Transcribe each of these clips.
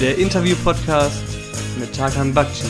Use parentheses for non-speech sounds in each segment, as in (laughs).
der Interview-Podcast mit Tarkan Bakci.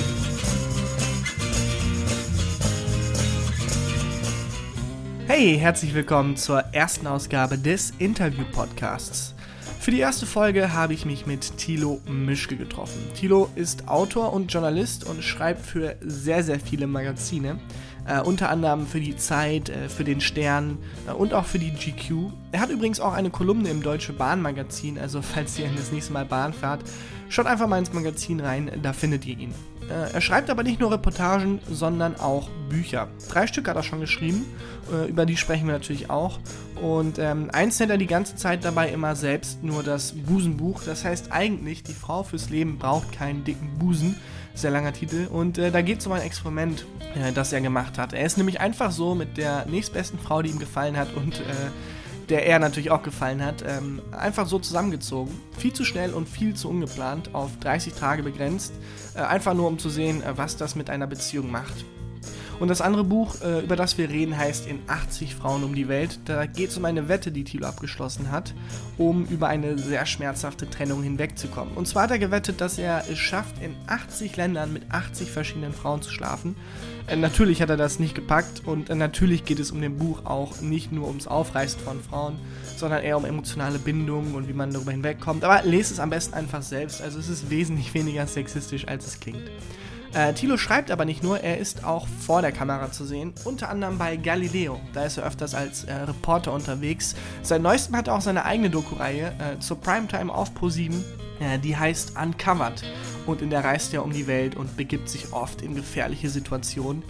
Hey, herzlich willkommen zur ersten Ausgabe des Interview-Podcasts. Für die erste Folge habe ich mich mit Thilo Mischke getroffen. Thilo ist Autor und Journalist und schreibt für sehr, sehr viele Magazine. Äh, unter anderem für die Zeit, äh, für den Stern äh, und auch für die GQ. Er hat übrigens auch eine Kolumne im Deutsche Bahnmagazin, also falls ihr das nächste Mal Bahn fahrt, schaut einfach mal ins Magazin rein, da findet ihr ihn. Äh, er schreibt aber nicht nur Reportagen, sondern auch Bücher. Drei Stück hat er schon geschrieben, äh, über die sprechen wir natürlich auch. Und ähm, eins nennt er die ganze Zeit dabei immer selbst nur das Busenbuch. Das heißt eigentlich, die Frau fürs Leben braucht keinen dicken Busen sehr langer Titel. Und äh, da geht es um ein Experiment, äh, das er gemacht hat. Er ist nämlich einfach so mit der nächstbesten Frau, die ihm gefallen hat und äh, der er natürlich auch gefallen hat, ähm, einfach so zusammengezogen. Viel zu schnell und viel zu ungeplant, auf 30 Tage begrenzt. Äh, einfach nur um zu sehen, äh, was das mit einer Beziehung macht. Und das andere Buch, äh, über das wir reden, heißt In 80 Frauen um die Welt. Da geht es um eine Wette, die Thilo abgeschlossen hat, um über eine sehr schmerzhafte Trennung hinwegzukommen. Und zwar hat er gewettet, dass er es schafft, in 80 Ländern mit 80 verschiedenen Frauen zu schlafen. Äh, natürlich hat er das nicht gepackt und äh, natürlich geht es um dem Buch auch nicht nur ums Aufreißen von Frauen, sondern eher um emotionale Bindungen und wie man darüber hinwegkommt. Aber lest es am besten einfach selbst. Also es ist wesentlich weniger sexistisch, als es klingt. Äh, Thilo schreibt aber nicht nur, er ist auch vor der Kamera zu sehen, unter anderem bei Galileo. Da ist er öfters als äh, Reporter unterwegs. Seit neuestem hat er auch seine eigene Doku-Reihe äh, zur Primetime auf Pro7. Äh, die heißt Uncovered. Und in der reist er um die Welt und begibt sich oft in gefährliche Situationen.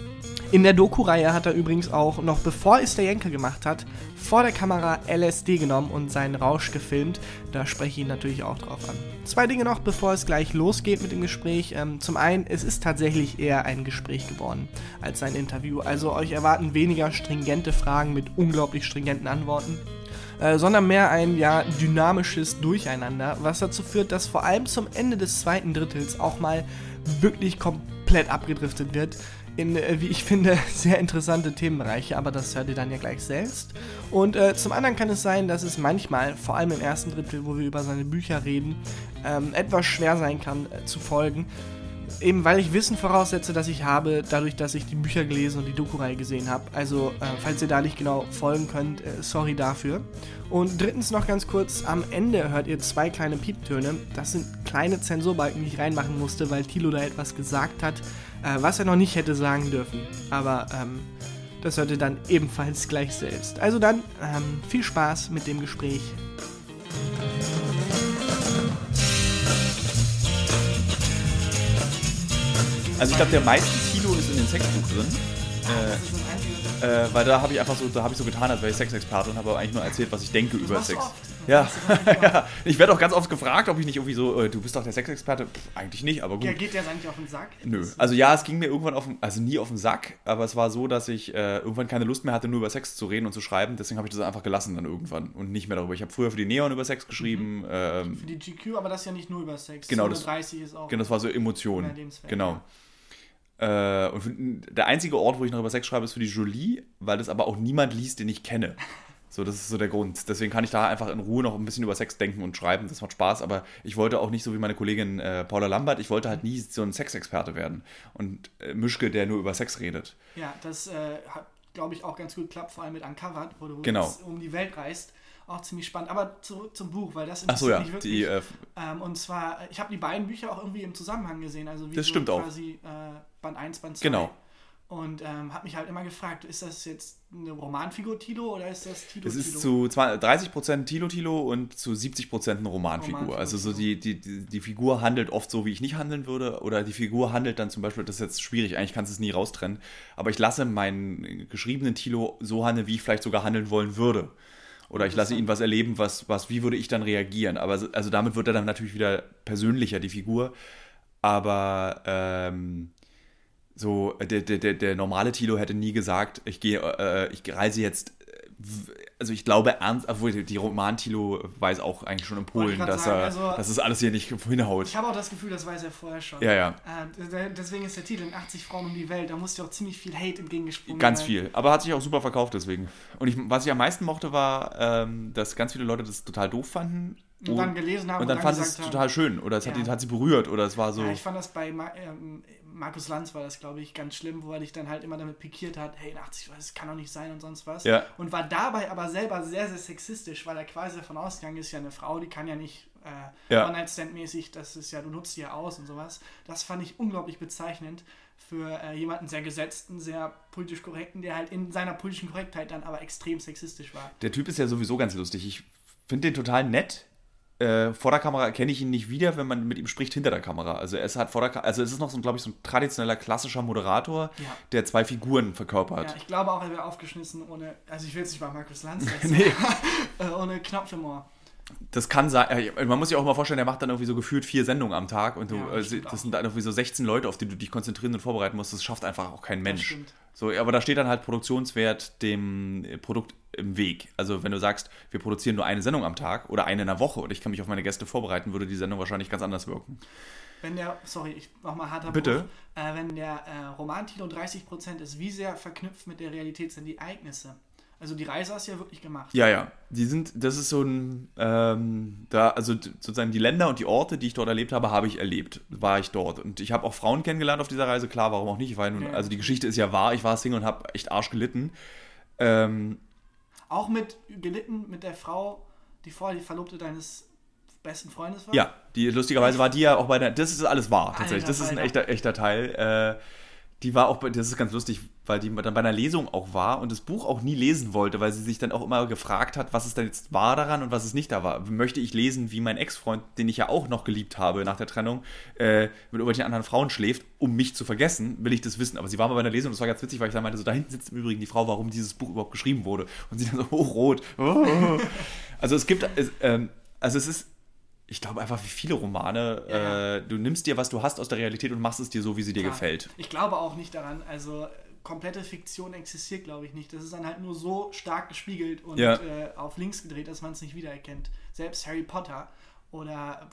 In der Doku-Reihe hat er übrigens auch, noch bevor es der Jenke gemacht hat, vor der Kamera LSD genommen und seinen Rausch gefilmt. Da spreche ich ihn natürlich auch drauf an. Zwei Dinge noch, bevor es gleich losgeht mit dem Gespräch. Ähm, zum einen, es ist tatsächlich eher ein Gespräch geworden als ein Interview. Also euch erwarten weniger stringente Fragen mit unglaublich stringenten Antworten. Äh, sondern mehr ein ja dynamisches Durcheinander, was dazu führt, dass vor allem zum Ende des zweiten Drittels auch mal wirklich komplett abgedriftet wird in, äh, wie ich finde, (laughs) sehr interessante Themenbereiche, aber das hört ihr dann ja gleich selbst. Und äh, zum anderen kann es sein, dass es manchmal, vor allem im ersten Drittel, wo wir über seine Bücher reden, ähm, etwas schwer sein kann äh, zu folgen. Eben weil ich Wissen voraussetze, dass ich habe, dadurch, dass ich die Bücher gelesen und die Doku-Reihe gesehen habe. Also, äh, falls ihr da nicht genau folgen könnt, äh, sorry dafür. Und drittens noch ganz kurz, am Ende hört ihr zwei kleine Pieptöne. Das sind kleine Zensurbalken, die ich reinmachen musste, weil Tilo da etwas gesagt hat, äh, was er noch nicht hätte sagen dürfen. Aber ähm, das hört ihr dann ebenfalls gleich selbst. Also dann ähm, viel Spaß mit dem Gespräch. Also ich glaube, der meiste Tilo ist in dem Sexbuch drin. Äh, äh, weil da habe ich einfach so, da habe ich so getan, als wäre ich Sexexperte und habe eigentlich nur erzählt, was ich denke über Sex. Ja. (laughs) ja. Ich werde auch ganz oft gefragt, ob ich nicht irgendwie so, äh, du bist doch der Sexexperte. Pff, eigentlich nicht, aber gut. Ja, geht der eigentlich auf den Sack? Nö. Also ja, es ging mir irgendwann auf den, also nie auf den Sack, aber es war so, dass ich äh, irgendwann keine Lust mehr hatte, nur über Sex zu reden und zu schreiben. Deswegen habe ich das einfach gelassen dann irgendwann und nicht mehr darüber. Ich habe früher für die Neon über Sex geschrieben. Mhm. Ähm, für die GQ, aber das ist ja nicht nur über Sex. Genau, das, 30 ist auch. Genau, das war so Emotionen. Genau. Äh, und der einzige Ort, wo ich noch über Sex schreibe, ist für die Jolie, weil das aber auch niemand liest, den ich kenne. So, das ist so der Grund. Deswegen kann ich da einfach in Ruhe noch ein bisschen über Sex denken und schreiben. Das macht Spaß, aber ich wollte auch nicht so wie meine Kollegin äh, Paula Lambert, ich wollte halt nie so ein Sexexperte werden. Und äh, Mischke, der nur über Sex redet. Ja, das äh, hat, glaube ich, auch ganz gut geklappt, vor allem mit Uncovered, wo du genau. um die Welt reist. Auch ziemlich spannend. Aber zurück zum Buch, weil das interessiert so, ja. mich wirklich. Die, äh, ähm, und zwar, ich habe die beiden Bücher auch irgendwie im Zusammenhang gesehen. Also wie das so stimmt quasi äh, Band 1, Band 2. Genau. Und ähm, habe mich halt immer gefragt, ist das jetzt eine Romanfigur Tilo oder ist das Tilo Es ist zu 30% Tilo Tilo und zu 70% eine Romanfigur. Romanfigur also so die, die, die, die, Figur handelt oft so, wie ich nicht handeln würde. Oder die Figur handelt dann zum Beispiel, das ist jetzt schwierig, eigentlich kannst du es nie raustrennen. Aber ich lasse meinen geschriebenen Tilo so handeln, wie ich vielleicht sogar handeln wollen würde. Oder ich lasse ihn was erleben, was, was, wie würde ich dann reagieren. Aber also damit wird er dann natürlich wieder persönlicher, die Figur. Aber ähm, so, der, der, der normale Tilo hätte nie gesagt, ich gehe, äh, ich reise jetzt also ich glaube ernst, obwohl die Roman-Tilo weiß auch eigentlich schon in Polen, dass sagen, er, also, dass es alles hier nicht (laughs) hinhaut. Ich habe auch das Gefühl, das weiß er vorher schon. Ja, ja. Äh, deswegen ist der Titel in 80 Frauen um die Welt, da musste auch ziemlich viel Hate entgegengesprungen Ganz sein. viel, aber hat sich auch super verkauft deswegen. Und ich, was ich am meisten mochte, war, ähm, dass ganz viele Leute das total doof fanden, und dann gelesen haben und dann, fand sie es total schön oder es hat, Ja. ihn, hat sie berührt oder es war so. Ja, ich fand das bei ähm, Markus Lanz war das, glaube ich, ganz schlimm, wo er dich dann halt immer damit pikiert hat, hey, 80, das kann doch nicht sein und sonst was. Ja. Und war dabei aber selber sehr, sehr sexistisch, weil er quasi davon ausgegangen ist, ja, eine Frau, die kann ja nicht äh, Ja. One-Night-Stand-mäßig, das ist ja, du nutzt sie ja aus und sowas. Das fand ich unglaublich bezeichnend für äh, jemanden sehr gesetzten, sehr politisch korrekten, der halt in seiner politischen Korrektheit dann aber extrem sexistisch war. Der Typ ist ja sowieso ganz lustig. Ich finde den total nett. Äh, vor der Kamera erkenne ich ihn nicht wieder, wenn man mit ihm spricht hinter der Kamera. Also es hat vor der Ka also es ist noch so, glaube ich, so ein traditioneller klassischer Moderator, Ja. der zwei Figuren verkörpert. Ja, ich glaube auch, er wäre aufgeschmissen ohne, also ich will jetzt nicht bei Markus Lanz (laughs) nee. (laughs) äh, ohne Knopf im Ohr. Das kann sein, äh, man muss sich auch mal vorstellen, der macht dann irgendwie so gefühlt vier Sendungen am Tag und du, Ja, äh, auch. das sind dann irgendwie so 16 Leute, auf die du dich konzentrieren und vorbereiten musst. Das schafft einfach auch kein Mensch. So, aber da steht dann halt Produktionswert dem äh, Produkt im Weg. Also wenn du sagst, wir produzieren nur eine Sendung am Tag oder eine in der Woche und ich kann mich auf meine Gäste vorbereiten, würde die Sendung wahrscheinlich ganz anders wirken. Wenn der, sorry, ich mach mal harter Bitte? Bruch, äh, wenn der äh, Romantilo 30% ist, wie sehr verknüpft mit der Realität sind die Ereignisse? Also die Reise hast du ja wirklich gemacht. Ja, ja. Die sind, das ist so ein, ähm, da, also sozusagen die Länder und die Orte, die ich dort erlebt habe, habe ich erlebt. War ich dort. Und ich habe auch Frauen kennengelernt auf dieser Reise, klar, warum auch nicht? Weil nun, Ja. also die Geschichte ist ja wahr, ich war Single und habe echt Arsch gelitten. Ähm, Auch mit gelitten mit der Frau, die vorher die Verlobte deines besten Freundes war? ja, die lustigerweise war die ja auch bei der, das ist alles wahr, tatsächlich. Alter das ist ein echter, echter Teil. Äh, die war auch, bei- das ist ganz lustig, weil die dann bei einer Lesung auch war und das Buch auch nie lesen wollte, weil sie sich dann auch immer gefragt hat, was es denn jetzt war daran und was es nicht da war. Möchte ich lesen, wie mein Ex-Freund, den ich ja auch noch geliebt habe nach der Trennung, äh, mit irgendwelchen anderen Frauen schläft, um mich zu vergessen, will ich das wissen. Aber sie war mal bei einer Lesung und das war ganz witzig, weil ich dann meinte, so da hinten sitzt im Übrigen die Frau, warum dieses Buch überhaupt geschrieben wurde. Und sie dann so hochrot. Oh. Also es gibt, es, ähm, also es ist, ich glaube einfach, wie viele Romane, Ja. äh, du nimmst dir, was du hast aus der Realität und machst es dir so, wie sie dir Klar. gefällt. Ich glaube auch nicht daran. Also komplette Fiktion existiert, glaube ich, nicht. Das ist dann halt nur so stark gespiegelt und Ja. äh, auf links gedreht, dass man es nicht wiedererkennt. Selbst Harry Potter oder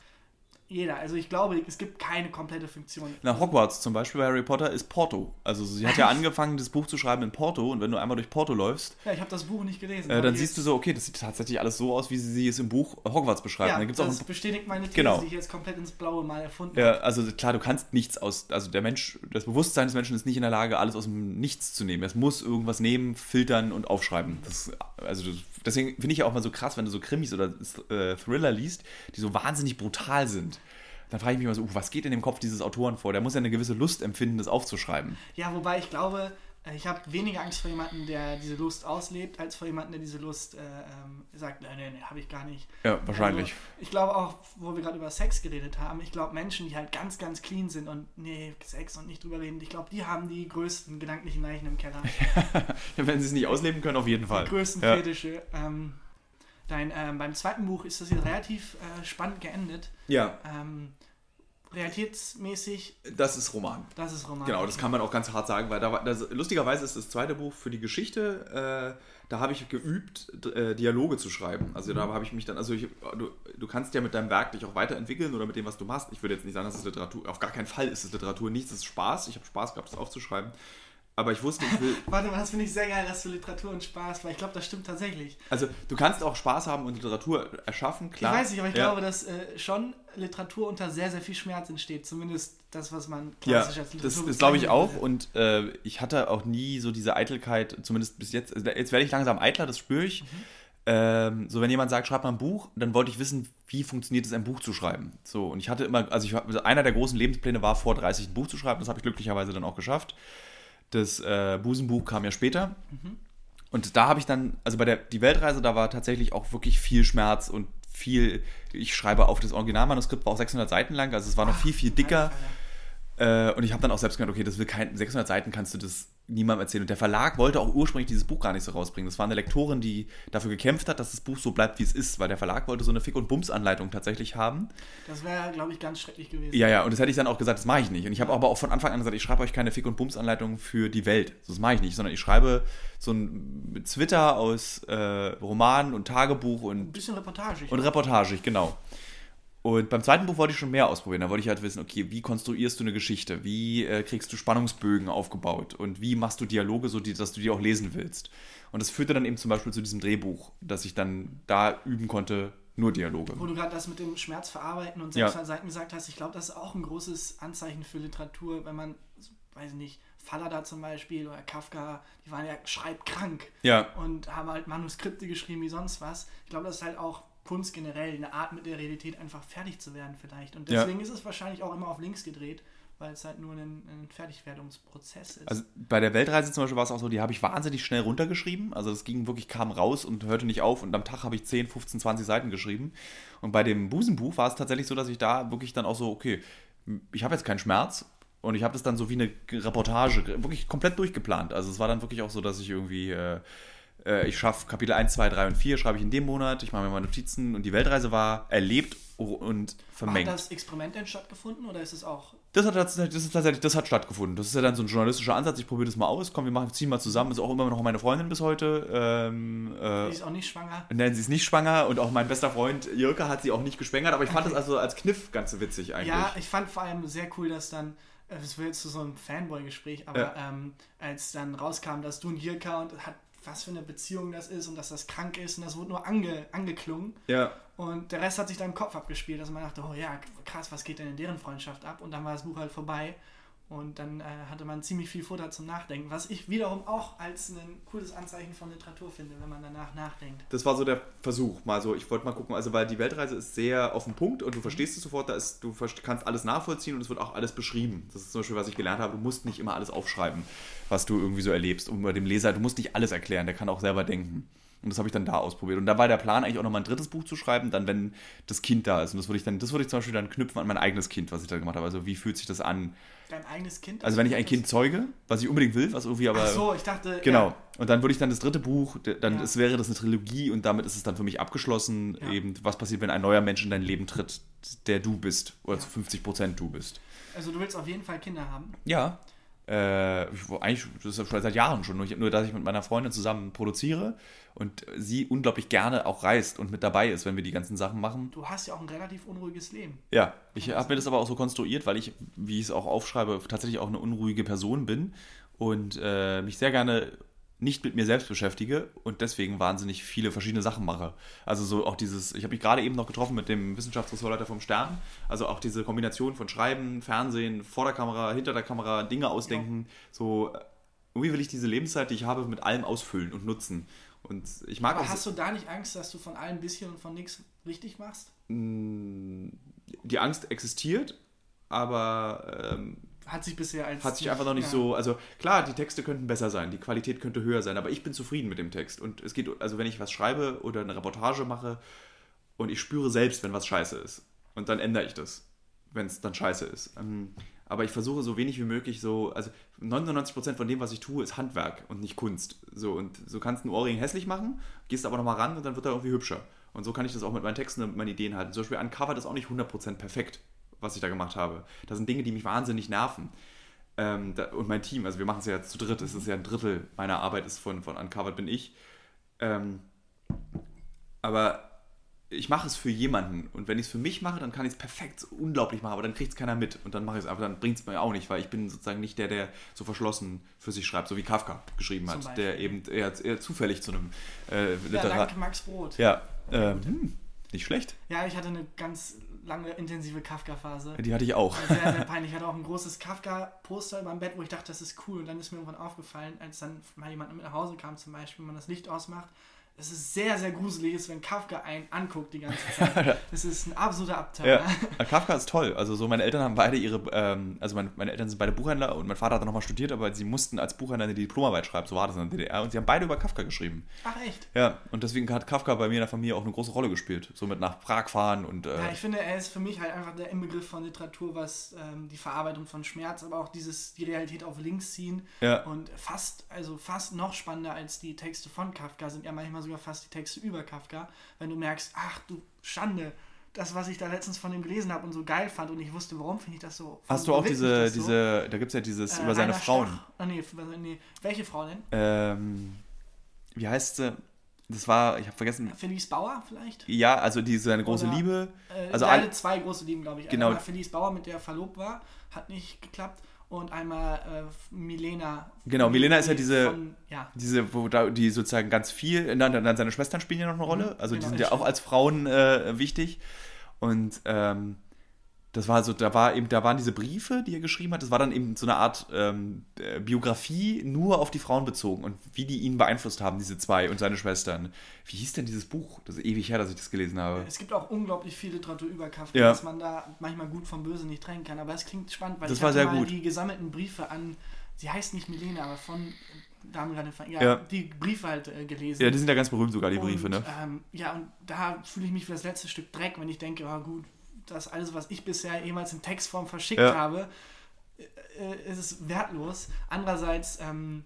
jeder. Also ich glaube, es gibt keine komplette Fiktion. Na, Hogwarts zum Beispiel bei Harry Potter ist Porto. Also sie hat ja (laughs) angefangen, das Buch zu schreiben in Porto und wenn du einmal durch Porto läufst, Ja, ich habe das Buch nicht gelesen. äh, dann siehst du so, okay, das sieht tatsächlich alles so aus, wie sie, es im Buch Hogwarts beschreibt. Ja, gibt's das auch bestätigt meine These, Genau. die ich jetzt komplett ins Blaue mal erfunden ja, habe. also klar, du kannst nichts aus, also der Mensch, das Bewusstsein des Menschen ist nicht in der Lage, alles aus dem Nichts zu nehmen. Es muss irgendwas nehmen, filtern und aufschreiben. Das, also das, deswegen finde ich ja auch mal so krass, wenn du so Krimis oder äh, Thriller liest, die so wahnsinnig brutal sind. Dann frage ich mich immer so, uh, was geht in dem Kopf dieses Autoren vor? Der muss ja eine gewisse Lust empfinden, das aufzuschreiben. Ja, wobei ich glaube, ich habe weniger Angst vor jemandem, der diese Lust auslebt, als vor jemandem, der diese Lust äh, ähm, sagt, nein, nein, nein, habe ich gar nicht. Ja, wahrscheinlich. Also, ich glaube auch, wo wir gerade über Sex geredet haben, ich glaube Menschen, die halt ganz, ganz clean sind und nee, Sex und nicht drüber reden, ich glaube, die haben die größten gedanklichen Leichen im Keller. (laughs) Wenn sie es nicht ausleben können, auf jeden Fall. Die größten ja. Fetische. Ähm, dein, ähm, beim zweiten Buch ist das jetzt relativ äh, spannend geendet. ja, Ähm, realitätsmäßig, das ist Roman. das ist Roman. Genau, das kann man auch ganz hart sagen, weil da war, das, lustigerweise ist das zweite Buch für die Geschichte, äh, da habe ich geübt, äh, Dialoge zu schreiben. Also da habe ich mich dann, also ich, du, du kannst ja mit deinem Werk dich auch weiterentwickeln oder mit dem, was du machst. Ich würde jetzt nicht sagen, das ist Literatur, auf gar keinen Fall ist es Literatur, nichts ist Spaß. Ich habe Spaß gehabt, das aufzuschreiben. Aber ich wusste, ich will, (laughs) Warte mal, das finde ich sehr geil, dass du Literatur und Spaß, weil ich glaube, das stimmt tatsächlich. also du kannst auch Spaß haben und Literatur erschaffen, klar. Ich weiß nicht, aber ich Ja. glaube, dass äh, schon Literatur unter sehr, sehr viel Schmerz entsteht. Zumindest das, was man Ja, klassisch als Literatur das, das glaube ich auch. würde. Und äh, ich hatte auch nie so diese Eitelkeit, zumindest bis jetzt. Also jetzt werde ich langsam eitler, das spüre ich. Ähm, so, wenn jemand sagt, schreib mal ein Buch, dann wollte ich wissen, wie funktioniert es, ein Buch zu schreiben. So, und ich hatte immer, also ich, einer der großen Lebenspläne war, vor 30 ein Buch zu schreiben. Das habe ich glücklicherweise dann auch geschafft. Das äh, Busenbuch kam ja später. Und da habe ich dann, also bei der die Weltreise, da war tatsächlich auch wirklich viel Schmerz und viel, ich schreibe auf, das Originalmanuskript war auch 600 Seiten lang, also es war noch viel, viel dicker. Äh, und ich habe dann auch selbst gedacht, okay, das will kein 600 Seiten kannst du das niemandem erzählen. Und der Verlag wollte auch ursprünglich dieses Buch gar nicht so rausbringen. Das war eine Lektorin, die dafür gekämpft hat, dass das Buch so bleibt, wie es ist, weil der Verlag wollte so eine Fick- und Bums-Anleitung tatsächlich haben. Das wäre, glaube ich, ganz schrecklich gewesen. Ja, ja, und das hätte ich dann auch gesagt, das mache ich nicht. Und ich habe aber auch von Anfang an gesagt, ich schreibe euch keine Fick- und Bums-Anleitung für die Welt. Das mache ich nicht, sondern ich schreibe so ein Twitter aus äh, Roman und Tagebuch Ein und, bisschen reportagig. und reportagig, genau. Und beim zweiten Buch wollte ich schon mehr ausprobieren. Da wollte ich halt wissen, okay, wie konstruierst du eine Geschichte? Wie äh, kriegst du Spannungsbögen aufgebaut? Und wie machst du Dialoge, so die, dass du die auch lesen willst? Und das führte dann eben zum Beispiel zu diesem Drehbuch, dass ich dann da üben konnte, Nur Dialoge. Wo du gerade das mit dem Schmerz verarbeiten und Ja. Selbstverseiten gesagt hast, ich glaube, das ist auch ein großes Anzeichen für Literatur, wenn man, weiß ich nicht, Fallada zum Beispiel oder Kafka, die waren ja schreibkrank Ja. und haben halt Manuskripte geschrieben wie sonst was. Ich glaube, das ist halt auch Kunst generell, eine Art mit der Realität einfach fertig zu werden vielleicht. Und Ja. deswegen ist es wahrscheinlich auch immer auf links gedreht, weil es halt nur ein, ein Fertigwerdungsprozess ist. Also bei der Weltreise zum Beispiel war es auch so, die habe ich wahnsinnig schnell runtergeschrieben. Also das ging wirklich, kam raus und hörte nicht auf. Und am Tag habe ich 10, 15, 20 Seiten geschrieben. Und bei dem Busenbuch war es tatsächlich so, dass ich da wirklich dann auch so, okay, ich habe jetzt keinen Schmerz. Und ich habe das dann so wie eine Reportage wirklich komplett durchgeplant. Also es war dann wirklich auch so, dass ich irgendwie, äh, äh, ich schaffe Kapitel 1, 2, 3 und 4, schreibe ich in dem Monat, ich mache mir meine Notizen und die Weltreise war erlebt und Hat vermengt. das Experiment denn stattgefunden oder ist es auch Das hat, tatsächlich- das ist tatsächlich, das hat stattgefunden. Das ist ja dann so ein journalistischer Ansatz. Ich probiere das mal aus. Komm, wir machen, ziehen mal zusammen. Ist auch immer noch meine Freundin bis heute. Ähm, äh, Die ist auch nicht schwanger. nein, sie ist nicht schwanger und auch mein bester Freund Jirka hat sie auch nicht geschwängert. Aber ich fand das also als Kniff ganz witzig eigentlich. Ja, ich fand vor allem sehr cool, dass dann, äh, das wird jetzt zu so einem Fanboy-Gespräch, aber Ja. ähm, als dann rauskam, dass du und Jirka und hat, was für eine Beziehung das ist und dass das krank ist und das wurde nur ange, angeklungen ja. und der Rest hat sich dann im Kopf abgespielt, dass man dachte, oh ja, krass, was geht denn in deren Freundschaft ab? Und dann war das Buch halt vorbei und dann äh, hatte man ziemlich viel Futter zum Nachdenken, was ich wiederum auch als ein cooles Anzeichen von Literatur finde, wenn man danach nachdenkt. Das war so der Versuch. Mal so, ich wollte mal gucken, also weil die Weltreise ist sehr auf den Punkt und du verstehst es sofort, da ist, du kannst alles nachvollziehen und es wird auch alles beschrieben. Das ist zum Beispiel, was ich gelernt habe, du musst nicht immer alles aufschreiben, was du irgendwie so erlebst. Und bei dem Leser, du musst nicht alles erklären, der kann auch selber denken. Und das habe ich dann da ausprobiert. Und da war der Plan eigentlich auch nochmal ein drittes Buch zu schreiben, dann wenn das Kind da ist. Und das würde ich dann, das würde ich zum Beispiel dann knüpfen an mein eigenes Kind, was ich da gemacht habe. Also wie fühlt sich das an? Dein eigenes Kind? Also wenn ich ein Kind zeuge, was ich unbedingt will, was irgendwie aber. Ach so, ich dachte, Genau. ja, Und dann würde ich dann das dritte Buch, dann Ja. wäre das eine Trilogie und damit ist es dann für mich abgeschlossen, Ja. eben was passiert, wenn ein neuer Mensch in dein Leben tritt, der du bist oder zu 50 Prozent du bist. also du willst auf jeden Fall Kinder haben. Ja. Äh, eigentlich, das ist schon seit Jahren schon, nur, ich, nur dass ich mit meiner Freundin zusammen produziere und sie unglaublich gerne auch reist und mit dabei ist, wenn wir die ganzen Sachen machen. Du hast ja auch ein relativ unruhiges Leben. Ja, ich habe mir das aber auch so konstruiert, weil ich, wie ich es auch aufschreibe, tatsächlich auch eine unruhige Person bin und äh, mich sehr gerne nicht mit mir selbst beschäftige und deswegen wahnsinnig viele verschiedene Sachen mache. Also so auch dieses, ich habe mich gerade eben noch getroffen mit dem Wissenschaftsressortleiter vom Stern, also auch diese Kombination von Schreiben, Fernsehen, vor der Kamera, hinter der Kamera, Dinge ausdenken, so äh, irgendwie will ich diese Lebenszeit, die ich habe, mit allem ausfüllen und nutzen. Und ich mag Aber hast du da nicht Angst, dass du von allem ein bisschen und von nichts richtig machst? die Angst existiert, aber ähm, Hat sich bisher als. hat sich einfach noch nicht ja. so, also klar, die Texte könnten besser sein, die Qualität könnte höher sein, aber ich bin zufrieden mit dem Text. Und es geht, also wenn ich was schreibe oder eine Reportage mache und ich spüre selbst, wenn was scheiße ist. Und dann ändere ich das, wenn es dann scheiße ist. Ähm, Aber ich versuche so wenig wie möglich so, also 99% von dem, was ich tue, ist Handwerk und nicht Kunst. So, und so kannst du einen Ohrring hässlich machen, gehst aber nochmal ran und dann wird er irgendwie hübscher. Und so kann ich das auch mit meinen Texten und mit meinen Ideen halten. Zum Beispiel Uncovered ist auch nicht 100% perfekt, was ich da gemacht habe. Das sind Dinge, die mich wahnsinnig nerven. Ähm, da, und mein Team, also wir machen es ja zu dritt, es ist ja ein Drittel meiner Arbeit ist von, von Uncovered bin ich. Ähm, aber ich mache es für jemanden und wenn ich es für mich mache, dann kann ich es perfekt unglaublich machen, aber dann kriegt es keiner mit und dann mache ich es, aber dann bringt es mir auch nicht, weil ich bin sozusagen nicht der, der so verschlossen für sich schreibt, so wie Kafka geschrieben Zum hat, der eben eher, eher zufällig zu einem äh, Ja, Literat... danke Max Brot. Ja, ähm, hm, nicht schlecht. Ja, ich hatte eine ganz lange intensive Kafka-Phase. Die hatte ich auch. Sehr, sehr peinlich. Ich hatte auch ein großes Kafka-Poster über dem Bett, wo ich dachte, das ist cool. Und dann ist mir irgendwann aufgefallen, als dann mal jemand mit nach Hause kam, zum Beispiel, wenn man das Licht ausmacht, es ist sehr, sehr gruselig, ist, wenn Kafka einen anguckt die ganze (laughs) Zeit. Das ist ein absoluter Abturner. Ja, (laughs) Kafka ist toll. Also so meine Eltern haben beide ihre, ähm, also meine, meine Eltern sind beide Buchhändler und mein Vater hat dann nochmal studiert, aber sie mussten als Buchhändler eine Diplomarbeit schreiben, so war das in der DDR und sie haben beide über Kafka geschrieben. Ach echt? Ja, und deswegen hat Kafka bei mir in der Familie auch eine große Rolle gespielt. So mit nach Prag fahren und äh, Ja, ich finde, er ist für mich halt einfach der Inbegriff von Literatur, was ähm, die Verarbeitung von Schmerz, aber auch dieses, die Realität auf links ziehen. Ja. Und fast, also fast noch spannender als die Texte von Kafka sind ja manchmal sogar fast die Texte über Kafka, wenn du merkst, ach du Schande, das, was ich da letztens von ihm gelesen habe und so geil fand und ich wusste, warum finde ich das so. hast du auch diese, so? diese, da gibt es ja dieses Äh, über seine Frauen. Stach- Ah, nee, nee, welche Frau denn? Ähm, wie heißt sie? Das war, ich habe vergessen. Felice Bauer vielleicht? Ja, also die seine große Oder- Liebe. Äh, Also alle all- zwei große Lieben, glaube ich. Genau. Einmal Felice Bauer, mit der er verlobt war, hat nicht geklappt. Und einmal äh, Milena. Genau, Milena ist ja diese, Von, ja, diese, wo da, die sozusagen ganz viel, dann, dann seine Schwestern spielen ja noch eine Rolle, Mhm, also die genau, sind ja auch als Frauen äh, wichtig. Und ähm, das war so, da war eben, da waren diese Briefe, die er geschrieben hat, das war dann eben so eine Art ähm, äh, Biografie nur auf die Frauen bezogen und wie die ihn beeinflusst haben, diese zwei und seine Schwestern. Wie hieß denn dieses Buch? Das ist ewig her, dass ich das gelesen habe. es gibt auch unglaublich viel Literatur über Kafka, Ja. dass man da manchmal gut vom Böse nicht trennen kann. Aber es klingt spannend, weil Das ich war sehr mal gut. die gesammelten Briefe an, sie heißt nicht Milena, aber von, da haben wir gerade ver- ja, Ja. die Briefe halt äh, gelesen. Ja, die sind ja ganz berühmt sogar, die Briefe, und, ne? Ähm, ja, und da fühle ich mich für das letzte Stück Dreck, wenn ich denke, oh gut, das alles, was ich bisher jemals in Textform verschickt Ja. habe, äh, äh, ist es wertlos. Andererseits ähm,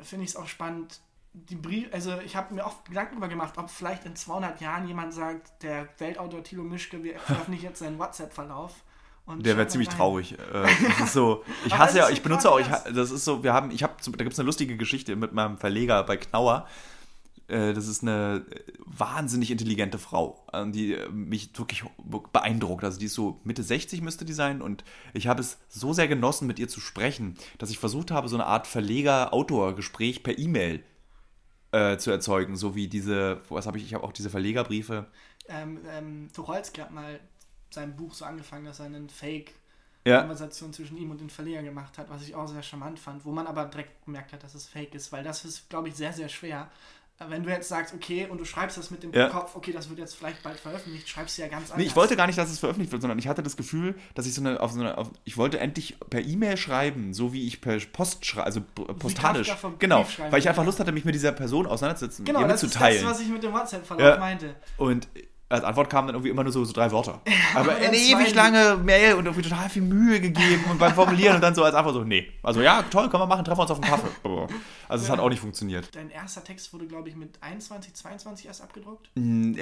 finde ich es auch spannend, die Brief, also ich habe mir oft Gedanken darüber gemacht, ob vielleicht in 200 Jahren jemand sagt, der Weltautor Thilo Mischke, wir (laughs) veröffentlichen jetzt seinen WhatsApp-Verlauf. und Der wäre ziemlich rein. trauig. Äh, das ist so, (laughs) ich hasse ja, ich benutze auch, ich, das ist so, wir haben, ich habe, da gibt es eine lustige Geschichte mit meinem Verleger bei Knauer. Äh, Das ist eine wahnsinnig intelligente Frau, äh, die äh, mich wirklich beeindruckt. Also die ist so Mitte 60 müsste die sein und ich habe es so sehr genossen, mit ihr zu sprechen, dass ich versucht habe, so eine Art Verleger-Autor-Gespräch per E-Mail äh, zu erzeugen, so wie diese, was habe ich, ich habe auch diese Verlegerbriefe. Ähm, ähm, Tucholsky hat mal sein Buch so angefangen, dass er einen Fake Ja, Konversation zwischen ihm und den Verleger gemacht hat, was ich auch sehr charmant fand, wo man aber direkt gemerkt hat, dass es fake ist, weil das ist, glaube ich, sehr, sehr schwer. Wenn du jetzt sagst, okay, und du schreibst das mit dem Ja. Kopf, okay, das wird jetzt vielleicht bald veröffentlicht, schreibst du ja ganz anders. Nee, ich wollte gar nicht, dass es veröffentlicht wird, sondern ich hatte das Gefühl, dass ich so eine, auf so eine, auf, ich wollte endlich per E-Mail schreiben, so wie ich per Post schreibe, also postalisch. Genau, weil ich einfach Lust hatte, mich mit dieser Person auseinanderzusetzen, Genau, ihr das ist das, was ich mit dem WhatsApp-Verlauf Ja. meinte. Und als Antwort kamen dann irgendwie immer nur so, so drei Wörter. Aber eine ewig lange Mail und irgendwie total viel Mühe gegeben und beim Formulieren und dann so als einfach so, nee. Also ja, toll, können wir machen, treffen wir uns auf einen Kaffee. (laughs) Also es hat auch nicht funktioniert. Dein erster Text wurde, glaube ich, mit 21, 22 erst abgedruckt.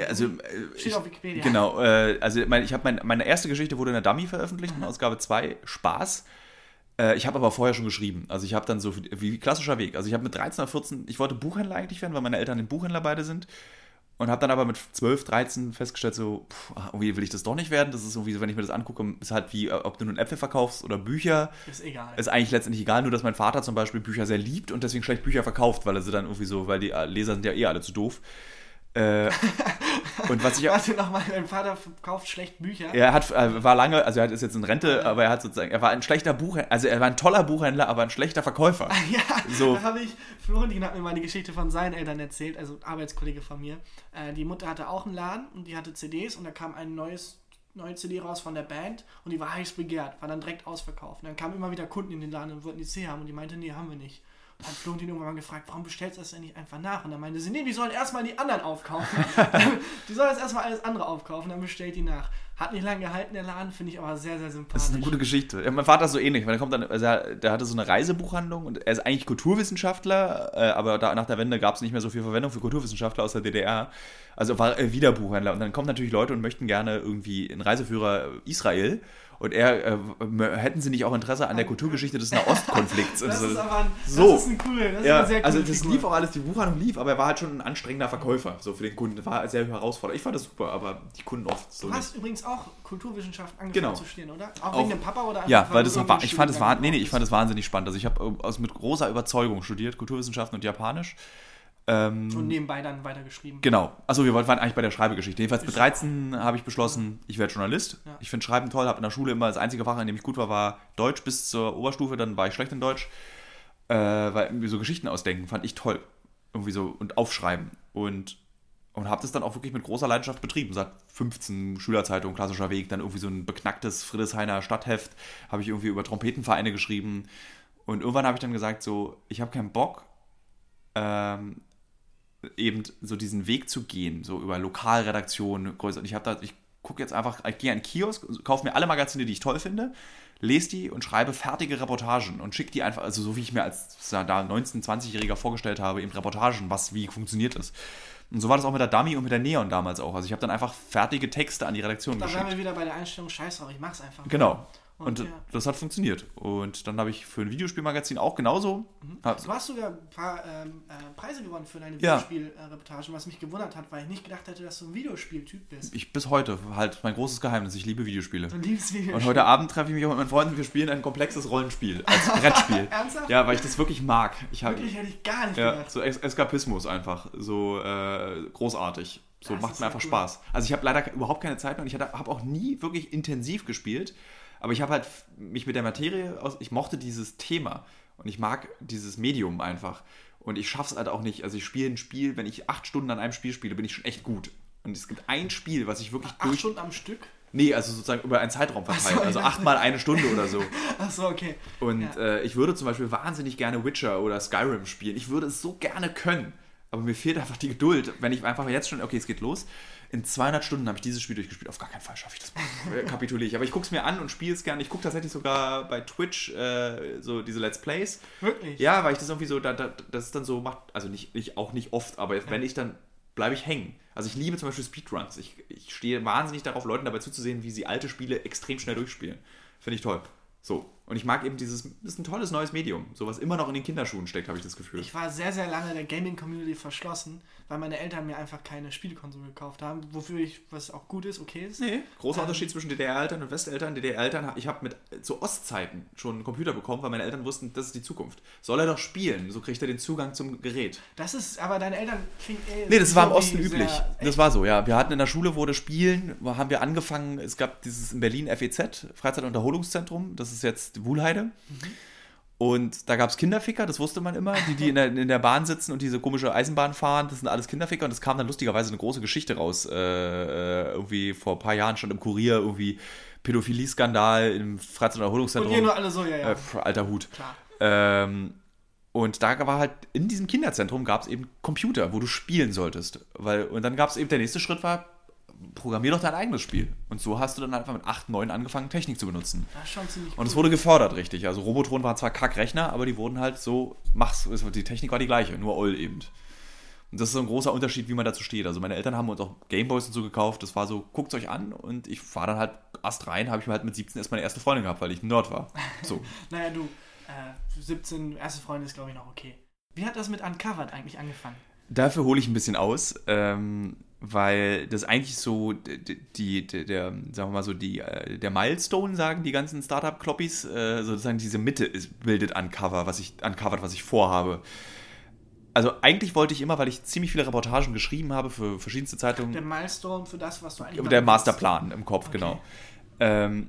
Also, äh, Steht ich, auf Wikipedia. Genau, äh, also mein, ich habe mein, meine erste Geschichte wurde in der Dummy veröffentlicht, in Ausgabe 2, Spaß. Äh, ich habe aber vorher schon geschrieben. Also ich habe dann so, wie, wie klassischer Weg. Also ich habe mit 13 oder 14, ich wollte Buchhändler eigentlich werden, weil meine Eltern den Buchhändler beide sind. Und habe dann aber mit 12, 13 festgestellt, so, pff, ah, irgendwie will ich das doch nicht werden. Das ist irgendwie so, wenn ich mir das angucke, ist halt wie, ob du nun Äpfel verkaufst oder Bücher. Ist egal. Ist eigentlich letztendlich egal, nur dass mein Vater zum Beispiel Bücher sehr liebt und deswegen schlecht Bücher verkauft, weil er sie dann irgendwie so, weil die Leser sind ja eh alle zu doof. Äh, und was ich (laughs) Warte nochmal, dein Vater verkauft schlecht Bücher. er hat, er war lange, also er ist jetzt in Rente, aber er hat sozusagen, er war ein schlechter Buchhändler, also er war ein toller Buchhändler, aber ein schlechter Verkäufer. (laughs) Ja, So. da habe ich, Florentin hat mir mal die Geschichte von seinen Eltern erzählt, also Arbeitskollege von mir. Äh, die Mutter hatte auch einen Laden und die hatte CDs und da kam ein neues, neue CD raus von der Band und die war heiß begehrt, war dann direkt ausverkauft. Und dann kamen immer wieder Kunden in den Laden und wollten die CD haben und die meinte, nee, haben wir nicht. Hat Florentin irgendwann mal gefragt, warum bestellst du das denn nicht einfach nach? Und dann meinte sie, nee, die sollen erstmal die anderen aufkaufen. (laughs) die sollen jetzt erstmal alles andere aufkaufen, dann bestellt die nach. Hat nicht lange gehalten, der Laden, finde ich aber sehr, sehr sympathisch. Das ist eine gute Geschichte. Ja, mein Vater ist so ähnlich, weil er kommt dann, also er, der hatte so eine Reisebuchhandlung und er ist eigentlich Kulturwissenschaftler, äh, aber da, nach der Wende gab es nicht mehr so viel Verwendung für Kulturwissenschaftler aus der DDR. Also war er wieder Buchhändler und dann kommen natürlich Leute und möchten gerne irgendwie einen Reiseführer Israel und er, äh, m- hätten sie nicht auch Interesse an der Kulturgeschichte des Nahostkonflikts? (laughs) Das so. ist aber ein, So. das ist ein cool, das ist Ja, eine sehr coole also das Figur. lief auch alles, die Buchhandlung lief, aber er war halt schon ein anstrengender Verkäufer, so für den Kunden. War sehr herausfordernd. Ich fand das super, aber die Kunden oft so Du nicht. hast übrigens auch Kulturwissenschaft angefangen Genau. zu studieren, oder? Auch, Auch- wegen dem Papa oder Ja, weil das war, ich fand Studiengang war, nee, nee, ich fand es wahnsinnig spannend. Also ich habe aus mit großer Überzeugung studiert, Kulturwissenschaften und Japanisch. Ähm, und nebenbei dann weitergeschrieben. Genau. Achso, wir waren eigentlich bei der Schreibegeschichte. Jedenfalls mit Ist- 13 habe ich beschlossen, ich werde Journalist. Ja. Ich finde Schreiben toll, habe in der Schule immer das einzige Fach, in dem ich gut war, war Deutsch bis zur Oberstufe, dann war ich schlecht in Deutsch. Äh, weil irgendwie so Geschichten ausdenken fand ich toll. Irgendwie so und aufschreiben. Und, und habe das dann auch wirklich mit großer Leidenschaft betrieben. Seit 15 Schülerzeitung, klassischer Weg, dann irgendwie so ein beknacktes Friedrichshainer Stadtheft, habe ich irgendwie über Trompetenvereine geschrieben. Und irgendwann habe ich dann gesagt, so, ich habe keinen Bock, ähm, eben so diesen Weg zu gehen, so über Lokalredaktionen, größer. Und ich habe da, ich gucke jetzt einfach, ich gehe an den Kiosk, kaufe mir alle Magazine, die ich toll finde, lese die und schreibe fertige Reportagen und schicke die einfach, also so wie ich mir als da 19-, 20-Jähriger vorgestellt habe, eben Reportagen, was, wie funktioniert das. Und so war das auch mit der Dummy und mit der Neon damals auch. Also ich habe dann einfach fertige Texte an die Redaktion Da wären geschickt. wir wieder bei der Einstellung, scheiß drauf, ich mach's einfach. Genau. Und, ja. das hat funktioniert. Und dann habe ich für ein Videospielmagazin auch genauso. hab- Du hast sogar ein paar ähm, äh, Preise gewonnen für deine Ja. Videospielreportagen, was mich gewundert hat, weil ich nicht gedacht hätte, dass du ein Videospieltyp bist. ich bis heute halt mein großes Geheimnis. Ich liebe Videospiele. Du liebst Videospiele. Und heute Abend treffe ich mich auch mit meinen Freunden. Wir spielen ein komplexes Rollenspiel als (laughs) Brettspiel. Ernsthaft? Ja, weil ich das wirklich mag. Ich habe Wirklich hätte ich gar nicht ja, gedacht. so Es Eskapismus einfach. So äh, großartig. So Das macht mir einfach cool. Spaß. Also ich habe leider überhaupt keine Zeit mehr und ich habe auch nie wirklich intensiv gespielt. Aber ich habe halt mich mit der Materie aus. Ich mochte dieses Thema und ich mag dieses Medium einfach. Und ich schaffe es halt auch nicht. Also ich spiele ein Spiel, wenn ich acht Stunden an einem Spiel spiele, bin ich schon echt gut. Und es gibt ein Spiel, was ich wirklich Acht durch. Stunden am Stück? Nee, also sozusagen über einen Zeitraum verteilt. so, also achtmal eine Stunde oder so. (laughs) Achso, okay. Und Ja. äh, ich würde zum Beispiel wahnsinnig gerne Witcher oder Skyrim spielen. Ich würde es so gerne können. Aber mir fehlt einfach die Geduld, wenn ich einfach jetzt schon, okay, es geht los. In 200 Stunden habe ich dieses Spiel durchgespielt. Auf gar keinen Fall schaffe ich das. Äh, Kapituliere ich. Aber ich gucke es mir an und spiele es gerne. Ich gucke tatsächlich sogar bei Twitch äh, so diese Let's Plays. Wirklich? Ja, weil ich das irgendwie so, da, da, das ist dann so macht, also nicht, nicht auch nicht oft, aber wenn ich dann bleibe ich hängen. Also ich liebe zum Beispiel Speedruns. Ich, ich stehe wahnsinnig darauf, Leuten dabei zuzusehen, wie sie alte Spiele extrem schnell durchspielen. Finde ich toll. So. Und ich mag eben dieses, das ist ein tolles neues Medium. So was immer noch in den Kinderschuhen steckt, habe ich das Gefühl. Ich war sehr, sehr lange der Gaming-Community verschlossen, weil meine Eltern mir einfach keine Spielekonsole gekauft haben, wofür ich, was auch gut ist, okay ist. Nee, großer Ähm. Unterschied zwischen DDR-Eltern und Westeltern. DDR-Eltern, ich habe mit zu Ostzeiten schon einen Computer bekommen, weil meine Eltern wussten, das ist die Zukunft. Soll er doch spielen, so kriegt er den Zugang zum Gerät. Das ist, aber deine Eltern klingt eh Nee, das war im Osten üblich. sehr- Das war so, ja. Wir hatten in der Schule wurde Spielen, haben wir angefangen, es gab dieses in Berlin FEZ, Freizeit- und Erholungszentrum, das ist jetzt Wuhlheide. Und da gab es Kinderficker, das wusste man immer, die, die in der, in der Bahn sitzen und diese komische Eisenbahn fahren, das sind alles Kinderficker und es kam dann lustigerweise eine große Geschichte raus. Äh, äh, irgendwie vor ein paar Jahren stand im Kurier irgendwie Pädophilie-Skandal im Freizeit- und Und Erholungszentrum. ihr nur alle so, ja, ja. Äh, pf, alter Hut. Klar. Ähm, und da war halt, in diesem Kinderzentrum gab es eben Computer, wo du spielen solltest. Weil, und dann gab es eben, der nächste Schritt war, programmier doch dein eigenes Spiel. Und so hast du dann einfach mit 8, 9 angefangen, Technik zu benutzen. Das ist schon ziemlich Und es cool. wurde gefördert, richtig. Also Robotron waren zwar Kackrechner, aber die wurden halt so, mach's, die Technik war die gleiche, nur Oll eben. Und das ist so ein großer Unterschied, wie man dazu steht. Also meine Eltern haben uns auch Gameboys und so gekauft. Das war so, guckt's euch an. Und ich war dann halt erst rein, habe ich mir halt mit 17 erst meine erste Freundin gehabt, weil ich ein Nerd war. So. (laughs) Naja, du, äh, 17, erste Freundin ist, glaube ich, noch okay. Wie hat das mit Uncovered eigentlich angefangen? Dafür hole ich ein bisschen aus, ähm, weil das eigentlich so die, die, der, sagen wir mal so, die, äh, der Milestone, sagen die ganzen Startup-Kloppis, äh, sozusagen diese Mitte ist, bildet Uncover, was ich, Uncovered, was ich vorhabe. Also eigentlich wollte ich immer, weil ich ziemlich viele Reportagen geschrieben habe für verschiedenste Zeitungen, Der Milestone für das, was du eigentlich der. Masterplan im Kopf, Okay. genau. Ähm,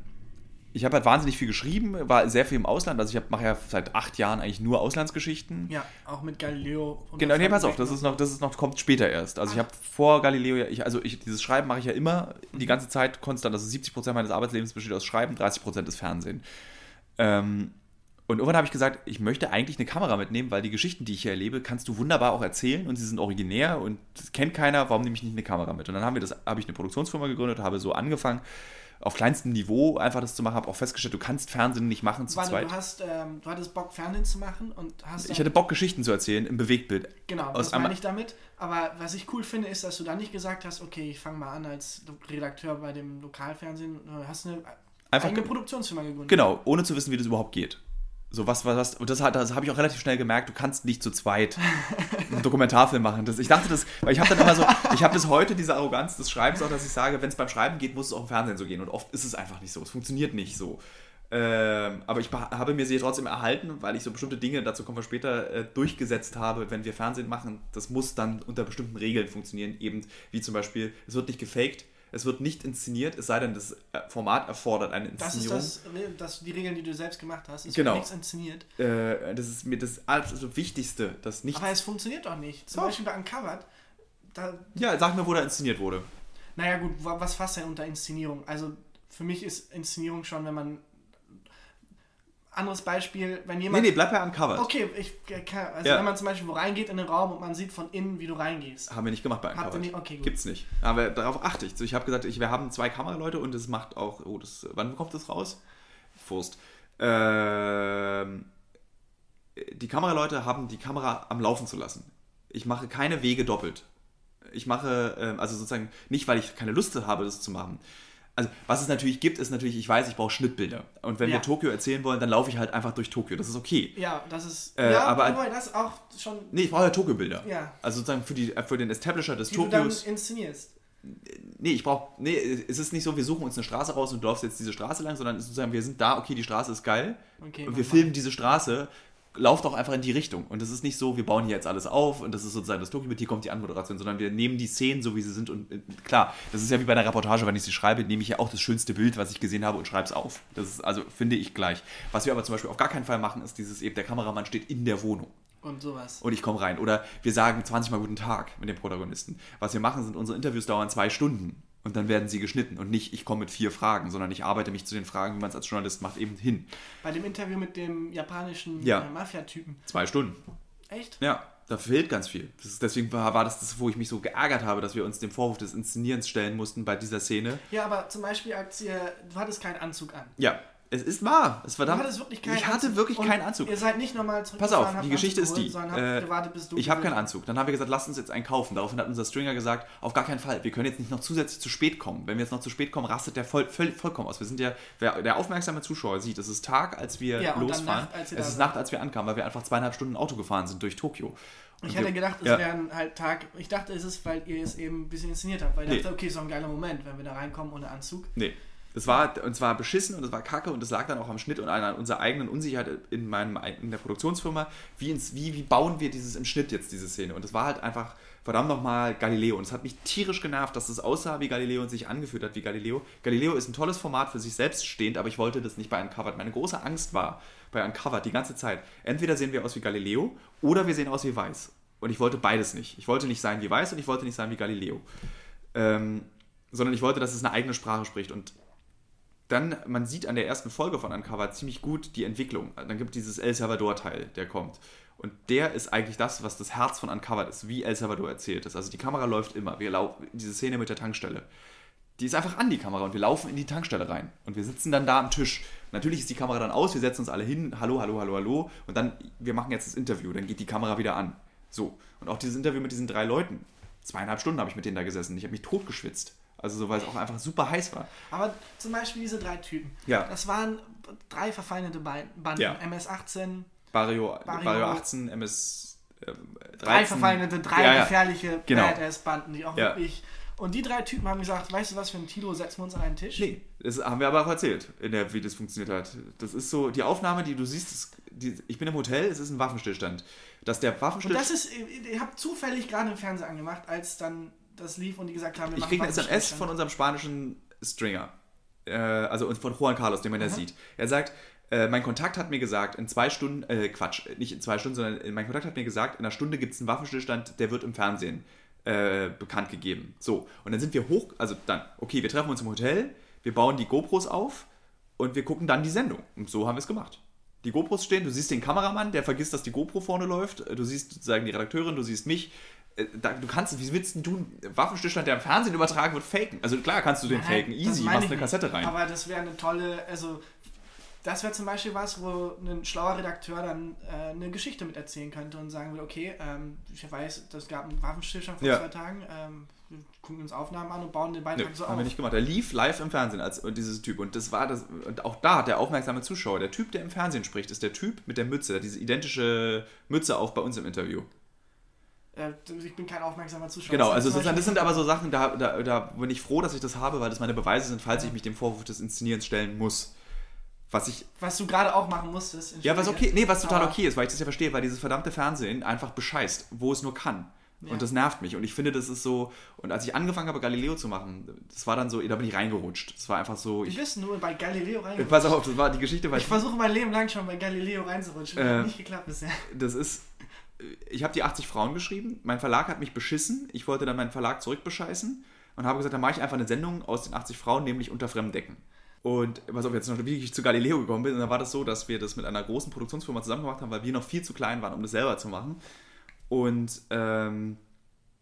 ich habe halt wahnsinnig viel geschrieben, war sehr viel im Ausland. Also ich mache ja seit acht Jahren eigentlich nur Auslandsgeschichten. Ja, auch mit Galileo. Genau, nee, pass auf, das ist noch, das ist noch, kommt später erst. Also ich habe vor Galileo, ja, ich, also ich, dieses Schreiben mache ich ja immer die ganze Zeit konstant. Also 70% meines Arbeitslebens besteht aus Schreiben, 30% ist Fernsehen. Ähm, und irgendwann habe ich gesagt, ich möchte eigentlich eine Kamera mitnehmen, weil die Geschichten, die ich hier erlebe, kannst du wunderbar auch erzählen und sie sind originär und das kennt keiner, warum nehme ich nicht eine Kamera mit? Und dann haben wir das, habe ich eine Produktionsfirma gegründet, habe so angefangen, auf kleinstem Niveau einfach das zu machen, habe auch festgestellt, du kannst Fernsehen nicht machen zu Warte, zweit. du, hast, ähm, du hattest Bock, Fernsehen zu machen und hast Ich hatte Bock, Geschichten zu erzählen im Bewegtbild. Genau, aus das meine ich damit. Aber was ich cool finde, ist, dass du dann nicht gesagt hast, okay, ich fange mal an als Redakteur bei dem Lokalfernsehen. Du hast eine Einfach eigene Produktionsfirma gegründet. Genau, ohne zu wissen, wie das überhaupt geht. So was, was, was und das, das habe ich auch relativ schnell gemerkt, du kannst nicht zu zweit einen Dokumentarfilm machen. Das, ich dachte das, weil ich habe dann immer so, ich habe bis heute diese Arroganz des Schreibens auch, dass ich sage, wenn es beim Schreiben geht, muss es auch im Fernsehen so gehen. Und oft ist es einfach nicht so. Es funktioniert nicht so. Ähm, aber ich habe mir sie trotzdem erhalten, weil ich so bestimmte Dinge, dazu kommen wir später, äh, durchgesetzt habe, wenn wir Fernsehen machen. Das muss dann unter bestimmten Regeln funktionieren. Eben wie zum Beispiel, es wird nicht gefaked, es wird nicht inszeniert, es sei denn, das Format erfordert eine Das ist Inszenierung. das, das, die Regeln, die du selbst gemacht hast. Es Genau. wird nichts inszeniert. Äh, das ist mir das absolut Wichtigste, dass nicht. Aber es funktioniert doch nicht. Zum Doch. Beispiel bei Uncovered. Da, Ja, sag mir, wo da inszeniert wurde. naja gut, wa- was fasst denn unter Inszenierung? Also für mich ist Inszenierung schon, wenn man... Anderes Beispiel, wenn Nee, jemand... nee, bleib bei Uncovered. Okay, ich kann, also Ja. wenn man zum Beispiel wo reingeht in den Raum und man sieht von innen, wie du reingehst. Haben wir nicht gemacht bei Habt ihr Uncovered. nicht? Okay, gut. Gibt's nicht. Aber darauf achte ich. Ich habe gesagt, ich, wir haben zwei Kameraleute und es macht auch. Oh, das, wann kommt das raus? Furst. Ähm, die Kameraleute haben die Kamera am Laufen zu lassen. Ich mache keine Wege doppelt. Ich mache, ähm, also sozusagen, nicht weil ich keine Lust habe, das zu machen. Also was es natürlich gibt, ist natürlich, ich weiß, ich brauche Schnittbilder. Und wenn Ja. wir Tokio erzählen wollen, dann laufe ich halt einfach durch Tokio. Das ist okay. Ja, das ist. Äh, ja, aber- wobei das auch schon. Nee, ich brauche ja Tokio-Bilder. Ja. Also sozusagen für, die, für den Establisher des Die du dann Tokios. inszenierst. Nee, ich brauche. Nee, es ist nicht so, wir suchen uns eine Straße raus und du läufst jetzt diese Straße lang, sondern sozusagen, wir sind da, okay, die Straße ist geil. Okay, und wir filmen diese Straße. Lauft auch einfach in die Richtung. Und es ist nicht so, wir bauen hier jetzt alles auf und das ist sozusagen das mit hier kommt die Anmoderation, sondern wir nehmen die Szenen so, wie sie sind. Und äh, klar, das ist ja wie bei einer Reportage, wenn ich sie schreibe, nehme ich ja auch das schönste Bild, was ich gesehen habe und schreibe es auf. Das ist also, finde ich gleich. Was wir aber zum Beispiel auf gar keinen Fall machen, ist dieses eben, der Kameramann steht in der Wohnung Und sowas. und ich komme rein. Oder wir sagen 20 Mal guten Tag mit dem Protagonisten. Was wir machen, sind unsere Interviews dauern zwei Stunden und dann werden sie geschnitten und nicht, ich komme mit vier Fragen, sondern ich arbeite mich zu den Fragen, wie man es als Journalist macht, eben hin. Bei dem Interview mit dem japanischen Ja. äh, Mafia-Typen. Zwei Stunden. Echt? Ja, da fehlt ganz viel. Das ist, deswegen war, war das das, wo ich mich so geärgert habe, dass wir uns dem Vorwurf des Inszenierens stellen mussten bei dieser Szene. Ja, aber zum Beispiel, als ihr. Du hattest keinen Anzug an. Ja, es ist wahr. Es Du verdammt. hattest wirklich keinen ich hatte Anzug. wirklich keinen Anzug. Ihr seid nicht nochmal Pass auf, die Geschichte ist Anzug die. sondern habt Äh, gewartet, du ich habe keinen Anzug. Dann haben wir gesagt, lasst uns jetzt einen kaufen. Daraufhin hat unser Stringer gesagt, auf gar keinen Fall. Wir können jetzt nicht noch zusätzlich zu spät kommen. Wenn wir jetzt noch zu spät kommen, rastet der voll, voll, vollkommen aus. Wir sind ja, wer, der aufmerksame Zuschauer sieht, es ist Tag, als wir Ja, losfahren. Nacht, als es ist. Nacht, als wir ankamen, weil wir einfach zweieinhalb Stunden Auto gefahren sind durch Tokio. Und Ich wir- hätte gedacht, es ja. wären halt Tag. Ich dachte, es ist, weil ihr es eben ein bisschen inszeniert habt. Weil ich Nee. dachte, okay, ist doch ein geiler Moment, wenn wir da reinkommen ohne Anzug. Nee. Das war, und zwar beschissen und es war kacke und es lag dann auch am Schnitt und an unserer eigenen Unsicherheit in, meinem, in der Produktionsfirma. Wie, ins, wie, wie bauen wir dieses im Schnitt jetzt, diese Szene? Und es war halt einfach, verdammt nochmal, Galileo. Und es hat mich tierisch genervt, dass es aussah wie Galileo und sich angefühlt hat wie Galileo. Galileo ist ein tolles Format für sich selbst stehend, aber ich wollte das nicht bei Uncovered. Meine große Angst war bei Uncovered die ganze Zeit, entweder sehen wir aus wie Galileo oder wir sehen aus wie Weiß. Und ich wollte beides nicht. Ich wollte nicht sein wie Weiß und ich wollte nicht sein wie Galileo. Ähm, sondern ich wollte, dass es eine eigene Sprache spricht. Und dann, man sieht an der ersten Folge von Uncovered ziemlich gut die Entwicklung. Dann gibt es dieses El Salvador-Teil, der kommt. Und der ist eigentlich das, was das Herz von Uncovered ist, wie El Salvador erzählt ist. Also die Kamera läuft immer. Wir lau diese Szene mit der Tankstelle. Die ist einfach an die Kamera und wir laufen in die Tankstelle rein. Und wir sitzen dann da am Tisch. Natürlich ist die Kamera dann aus, wir setzen uns alle hin, hallo, hallo, hallo, hallo. Und dann, wir machen jetzt das Interview, dann geht die Kamera wieder an. So. Und auch dieses Interview mit diesen drei Leuten. Zweieinhalb Stunden habe ich mit denen da gesessen. Ich habe mich totgeschwitzt. Also so, weil es auch einfach super heiß war. Aber zum Beispiel diese drei Typen. Ja. Das waren drei verfeindete Ba- Banden. Ja. MS-18, Barrio, Barrio- Barrio 18, MS äh, 13. drei verfeindete, drei Ja, ja. gefährliche Genau. Badass-Banden, die auch Ja. wirklich. Und die drei Typen haben gesagt, weißt du was, für ein Tilo setzen wir uns an einen Tisch. Nee, das haben wir aber auch erzählt, in der, wie das funktioniert hat. Das ist so, die Aufnahme, die du siehst, ist, die, ich bin im Hotel, es ist ein Waffenstillstand. Dass der Und Waffenstillstand. das ist, ihr habt zufällig gerade im Fernsehen angemacht, als dann das lief und die gesagt haben, wir Ich kriege eine SMS von unserem spanischen Stringer. Äh, also von Juan Carlos, den man ja sieht. Er sagt, äh, mein Kontakt hat mir gesagt, in zwei Stunden, äh, Quatsch, nicht in zwei Stunden, sondern äh, mein Kontakt hat mir gesagt, in einer Stunde gibt es einen Waffenstillstand, der wird im Fernsehen äh, bekannt gegeben. So, und dann sind wir hoch, also dann, okay, wir treffen uns im Hotel, wir bauen die GoPros auf und wir gucken dann die Sendung. Und so haben wir es gemacht. Die GoPros stehen, du siehst den Kameramann, der vergisst, dass die GoPro vorne läuft, du siehst sozusagen die Redakteurin, du siehst mich. Äh, du kannst, wie willst du einen Waffenstillstand, der im Fernsehen übertragen wird, faken? Also klar kannst du den Nein, faken, easy, machst eine. Kassette rein. Aber das wäre eine tolle, also das wäre zum Beispiel was, wo ein schlauer Redakteur dann äh, eine Geschichte mit erzählen könnte und sagen würde, okay, ähm, ich weiß, das gab einen Waffenstillstand vor Ja. zwei Tagen, ähm, wir gucken uns Aufnahmen an und bauen den Beitrag so haben auf. wir nicht gemacht. Er lief live im Fernsehen als dieses Typ. Und das war das. Und auch da, der aufmerksame Zuschauer, der Typ, der im Fernsehen spricht, ist der Typ mit der Mütze, der diese identische Mütze auf bei uns im Interview. Äh, ich bin kein aufmerksamer Zuschauer. Genau, Das also das Beispiel- sind aber so Sachen, da, da, da bin ich froh, dass ich das habe, weil das meine Beweise sind, falls ich mich dem Vorwurf des Inszenierens stellen muss. Was ich. Was du gerade auch machen musstest. Ja, was okay, nee, was total Aber- okay ist, weil ich das ja verstehe, weil dieses verdammte Fernsehen einfach bescheißt, wo es nur kann. Ja. Und das nervt mich. Und ich finde, das ist so. Und als ich angefangen habe, Galileo zu machen, das war dann so, da bin ich reingerutscht. Das war einfach so. Du Ich, bist nur bei Galileo reingerutscht. pass auf, das war die Geschichte, weil Ich versuche mein Leben lang schon bei Galileo reinzurutschen. Äh, Hat nicht geklappt bisher. das ist. Ich habe die 80 Frauen geschrieben. Mein Verlag hat mich beschissen. Ich wollte dann meinen Verlag zurückbescheißen und habe gesagt, dann mache ich einfach eine Sendung aus den 80 Frauen, nämlich unter fremden Decken. Und was auf jetzt noch, wie ich zu Galileo gekommen bin, und dann war das so, dass wir das mit einer großen Produktionsfirma zusammen gemacht haben, weil wir noch viel zu klein waren, um das selber zu machen. Und ähm,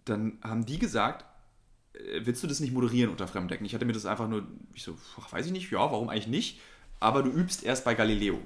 dann haben die gesagt, äh, willst du das nicht moderieren unter fremden Decken? Ich hatte mir das einfach nur, ich so, ach, weiß ich nicht, ja, warum eigentlich nicht? Aber du übst erst bei Galileo.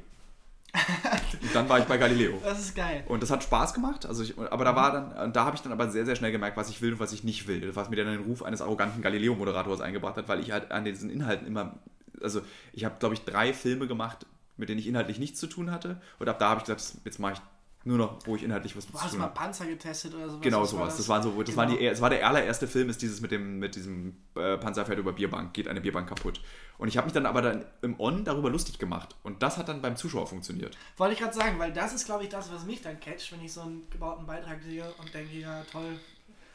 (laughs) und dann war ich bei Galileo. Das ist geil. Und das hat Spaß gemacht. Also ich, aber da war dann, da habe ich dann aber sehr, sehr schnell gemerkt, was ich will und was ich nicht will. Was mir dann den Ruf eines arroganten Galileo-Moderators eingebracht hat, weil ich halt an diesen Inhalten immer, also ich habe, glaube ich, drei Filme gemacht, mit denen ich inhaltlich nichts zu tun hatte. Und ab da habe ich gesagt, jetzt mache ich nur noch, wo ich inhaltlich was du hast mal Panzer getestet oder sowas? Genau sowas. Das, war so, das, genau. war die, das war der allererste Film, ist dieses mit dem mit diesem äh, Panzerpferd über Bierbank, geht eine Bierbank kaputt. Und ich habe mich dann aber dann im On darüber lustig gemacht. Und das hat dann beim Zuschauer funktioniert. Wollte ich gerade sagen, weil das ist, glaube ich, das, was mich dann catcht, wenn ich so einen gebauten Beitrag sehe und denke, ja, toll.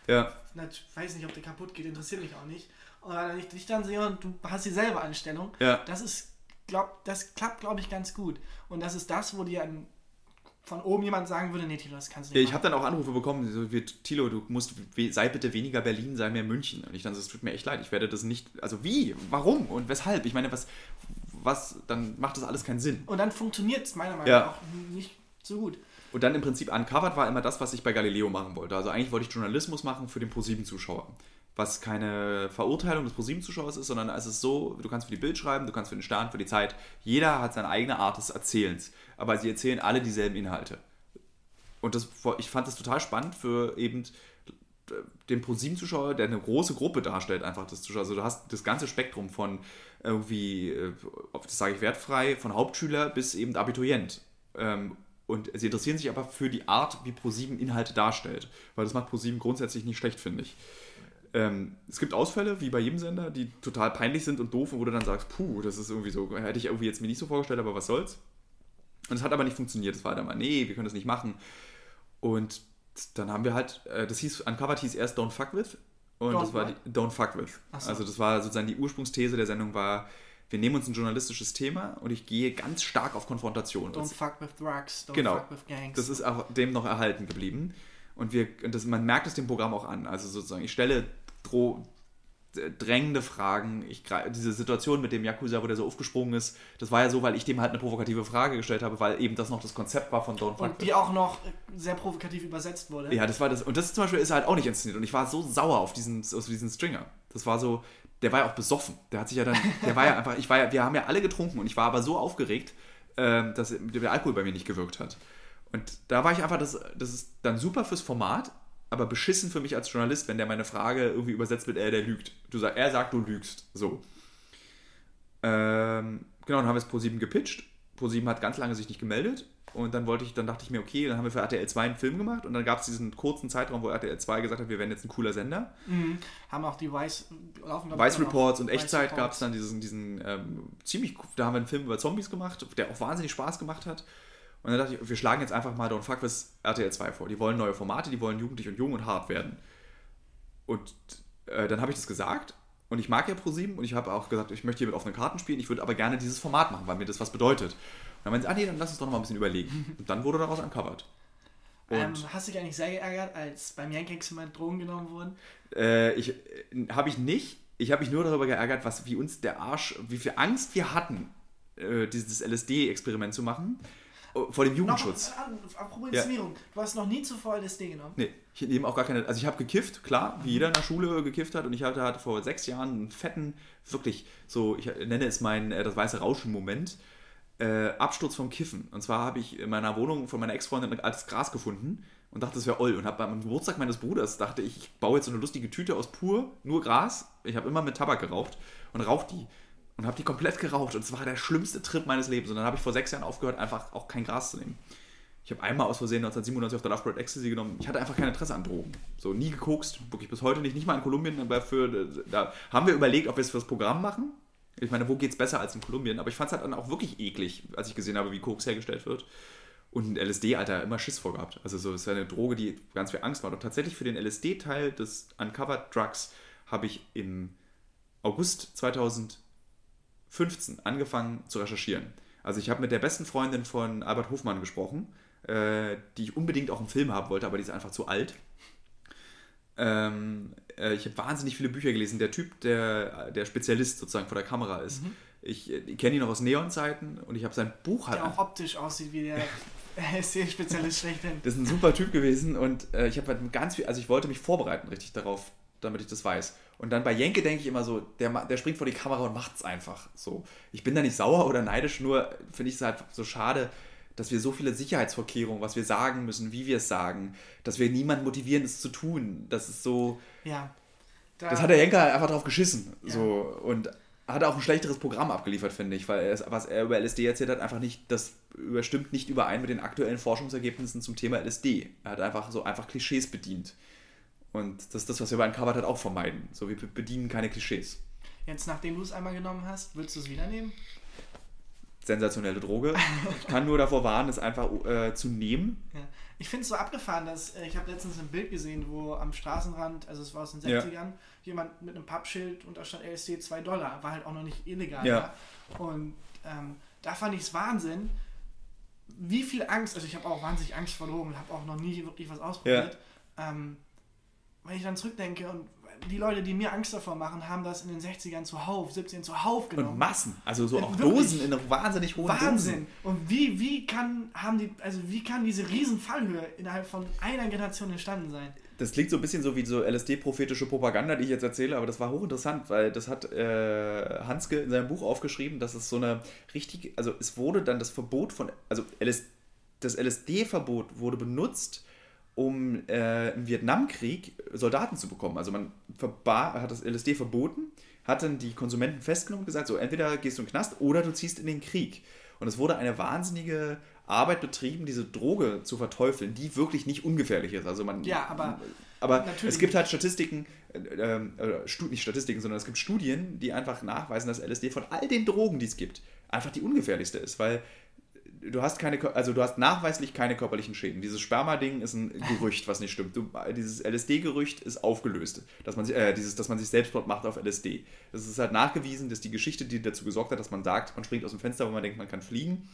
Ja. Ich weiß nicht, ob der kaputt geht, interessiert mich auch nicht. Oder wenn ich dich dann sehe und du hast dieselbe Einstellung, ja. das ist, glaub, das klappt, glaube ich, ganz gut. Und das ist das, wo dir ein von oben jemand sagen würde, nee, Tilo, das kannst du nicht. Ja, ich habe dann auch Anrufe bekommen, so wie, Tilo, du musst, sei bitte weniger Berlin, sei mehr München. Und ich dann, es tut mir echt leid, ich werde das nicht, also wie, warum und weshalb? Ich meine, was, was, dann macht das alles keinen Sinn. Und dann funktioniert es meiner Meinung nach ja. auch nicht so gut. Und dann im Prinzip uncovered war immer das, was ich bei Galileo machen wollte. Also eigentlich wollte ich Journalismus machen für den ProSieben-Zuschauer was keine Verurteilung des ProSieben-Zuschauers ist, sondern es ist so, du kannst für die Bild schreiben, du kannst für den Stern, für die Zeit. Jeder hat seine eigene Art des Erzählens, aber sie erzählen alle dieselben Inhalte. Und das, ich fand das total spannend für eben den ProSieben-Zuschauer, der eine große Gruppe darstellt, einfach das Zuschauer. Also du hast das ganze Spektrum von irgendwie, äh, das sage ich wertfrei, von Hauptschüler bis eben Abiturient. Ähm, und sie interessieren sich aber für die Art, wie ProSieben Inhalte darstellt. Weil das macht ProSieben grundsätzlich nicht schlecht, finde ich. Ähm, es gibt Ausfälle, wie bei jedem Sender, die total peinlich sind und doof, und wo du dann sagst, puh, das ist irgendwie so, hätte ich irgendwie jetzt mir nicht so vorgestellt, aber was soll's. Und es hat aber nicht funktioniert. Es war dann mal, nee, wir können das nicht machen. Und dann haben wir halt, äh, das hieß, Uncovered hieß erst Don't Fuck With. Und Don't das war die, Don't Fuck With. So. Also das war sozusagen die Ursprungsthese der Sendung war, wir nehmen uns ein journalistisches Thema und ich gehe ganz stark auf Konfrontation. Don't fuck with drugs, don't genau, fuck with gangs. Das ist auch dem noch erhalten geblieben. Und wir, das, man merkt es dem Programm auch an. Also sozusagen, ich stelle drängende Fragen. Ich, diese Situation mit dem Yakuza, wo der so aufgesprungen ist, das war ja so, weil ich dem halt eine provokative Frage gestellt habe, weil eben das noch das Konzept war von Don't Und die auch noch sehr provokativ übersetzt wurde. Ja, das war das. Und das zum Beispiel ist halt auch nicht inszeniert. Und ich war so sauer auf diesen, auf diesen Stringer. Das war so, der war ja auch besoffen. Der hat sich ja dann, der war ja (laughs) einfach, ich war ja, wir haben ja alle getrunken und ich war aber so aufgeregt, äh, dass der Alkohol bei mir nicht gewirkt hat. Und da war ich einfach, das, das ist dann super fürs Format, aber beschissen für mich als Journalist, wenn der meine Frage irgendwie übersetzt mit, er, der lügt. Du sag, er sagt, du lügst. So. Ähm, genau, dann haben wir es Pro7 gepitcht. Pro7 hat ganz lange sich nicht gemeldet. Und dann wollte ich, dann dachte ich mir, okay, dann haben wir für RTL 2 einen Film gemacht und dann gab es diesen kurzen Zeitraum, wo RTL 2 gesagt hat, wir werden jetzt ein cooler Sender. Mhm. Haben auch die Weiß, laufen, Weiß Reports und Echtzeit gab es dann diesen, diesen ähm, ziemlich, da haben wir einen Film über Zombies gemacht, der auch wahnsinnig Spaß gemacht hat. Und dann dachte ich, wir schlagen jetzt einfach mal Don't Fuck with RTL 2 vor. Die wollen neue Formate, die wollen jugendlich und jung und hart werden. Und äh, dann habe ich das gesagt. Und ich mag ja ProSieben und ich habe auch gesagt, ich möchte hier mit offenen Karten spielen, ich würde aber gerne dieses Format machen, weil mir das was bedeutet. Und dann meinen sie, ah nee, dann lass uns doch noch mal ein bisschen überlegen. (laughs) Und dann wurde daraus uncovered. Ähm, hast du dich eigentlich sehr geärgert, als beim Yankees mal Drogen genommen wurden? Äh, ich, äh, habe ich nicht. Ich habe mich nur darüber geärgert, was, wie uns der Arsch, wie viel Angst wir hatten, äh, dieses LSD-Experiment zu machen vor dem Jugendschutz. Noch, apropos Inszenierung, ja. du hast noch nie zuvor LSD genommen? Nee, ich nehme auch gar keine. Also ich habe gekifft, klar, wie jeder in der Schule gekifft hat. Und ich hatte, hatte vor sechs Jahren einen fetten, wirklich so, ich nenne es mein, äh, das weiße Rauschen-Moment, äh, Absturz vom Kiffen. Und zwar habe ich in meiner Wohnung von meiner Ex-Freundin ein altes Gras gefunden und dachte, das wäre oll. Und habe beim Geburtstag meines Bruders dachte ich, ich baue jetzt so eine lustige Tüte aus pur, nur Gras. Ich habe immer mit Tabak geraucht und rauche die und habe die komplett geraucht. Und es war der schlimmste Trip meines Lebens. Und dann habe ich vor sechs Jahren aufgehört, einfach auch kein Gras zu nehmen. Ich habe einmal aus Versehen 1997 auf der Love Bird Ecstasy genommen. Ich hatte einfach kein Interesse an Drogen. So, nie gekokst, wirklich bis heute nicht. Nicht mal in Kolumbien, aber für, da haben wir überlegt, ob wir es für das Programm machen. Ich meine, wo geht es besser als in Kolumbien? Aber ich fand es halt dann auch wirklich eklig, als ich gesehen habe, wie Koks hergestellt wird. Und LSD, Alter, immer Schiss vorgehabt. Also so, es ist eine Droge, die ganz viel Angst macht. Und tatsächlich für den LSD-Teil des Uncovered Drugs habe ich im August 2000 15 angefangen zu recherchieren. Also ich habe mit der besten Freundin von Albert Hofmann gesprochen, äh, die ich unbedingt auch im Film haben wollte, aber die ist einfach zu alt. Ähm, äh, ich habe wahnsinnig viele Bücher gelesen. Der Typ, der, der Spezialist sozusagen vor der Kamera ist. Mhm. Ich, ich kenne ihn noch aus Neon-Zeiten und ich habe sein Buch halt. Der auch optisch aussieht wie der (laughs) (laughs) SC-Spezialist schlechthin. Das ist ein super Typ gewesen und äh, ich habe halt ganz viel, also ich wollte mich vorbereiten richtig darauf, damit ich das weiß. Und dann bei Jenke denke ich immer so, der, der springt vor die Kamera und macht es einfach. So. Ich bin da nicht sauer oder neidisch, nur finde ich es halt so schade, dass wir so viele Sicherheitsvorkehrungen, was wir sagen müssen, wie wir es sagen, dass wir niemanden motivieren, es zu tun. Das ist so. Ja. Da, das hat der Henker einfach drauf geschissen. Ja. So. Und hat auch ein schlechteres Programm abgeliefert, finde ich, weil er, was er über LSD erzählt hat, einfach nicht, das überstimmt nicht überein mit den aktuellen Forschungsergebnissen zum Thema LSD. Er hat einfach so einfach Klischees bedient. Und das ist das, was wir bei Uncovered halt auch vermeiden. So, wir bedienen keine Klischees. Jetzt, nachdem du es einmal genommen hast, würdest du es wieder nehmen? sensationelle Droge. Ich kann nur davor warnen, es einfach äh, zu nehmen. Ja. Ich finde es so abgefahren, dass äh, ich habe letztens ein Bild gesehen, wo am Straßenrand, also es war aus den 60ern, ja. jemand mit einem Pappschild und da stand LSD 2 Dollar, war halt auch noch nicht illegal. Ja. Und ähm, da fand ich es Wahnsinn, wie viel Angst, also ich habe auch wahnsinnig Angst vor Drogen und habe auch noch nie wirklich was ausprobiert. Ähm, wenn ich dann zurückdenke und die Leute, die mir Angst davor machen, haben das in den 60ern zuhauf, 17 zuhauf genommen. Und Massen, also so auch Dosen in einer wahnsinnig hohen Wahnsinn. Dosen. Und wie, wie kann haben die, also wie kann diese riesen Fallhöhe innerhalb von einer Generation entstanden sein? Das klingt so ein bisschen so wie so LSD-prophetische Propaganda, die ich jetzt erzähle, aber das war hochinteressant, weil das hat äh, Hanske in seinem Buch aufgeschrieben, dass es so eine richtige, also es wurde dann das Verbot von, also LS, das LSD-Verbot wurde benutzt, um äh, im Vietnamkrieg Soldaten zu bekommen. Also man hat das LSD verboten, hat dann die Konsumenten festgenommen und gesagt, so entweder gehst du in den Knast oder du ziehst in den Krieg. Und es wurde eine wahnsinnige Arbeit betrieben, diese Droge zu verteufeln, die wirklich nicht ungefährlich ist. Also man, ja, aber, aber es gibt halt Statistiken, äh, äh, nicht Statistiken, sondern es gibt Studien, die einfach nachweisen, dass LSD von all den Drogen, die es gibt, einfach die ungefährlichste ist, weil du hast keine, also du hast nachweislich keine körperlichen Schäden. Dieses Sperma-Ding ist ein Gerücht, was nicht stimmt. Du, dieses LSD-Gerücht ist aufgelöst, dass man, äh, dieses, dass man sich Selbstmord macht auf LSD. Das ist halt nachgewiesen, dass die Geschichte, die dazu gesorgt hat, dass man sagt, man springt aus dem Fenster, wo man denkt, man kann fliegen.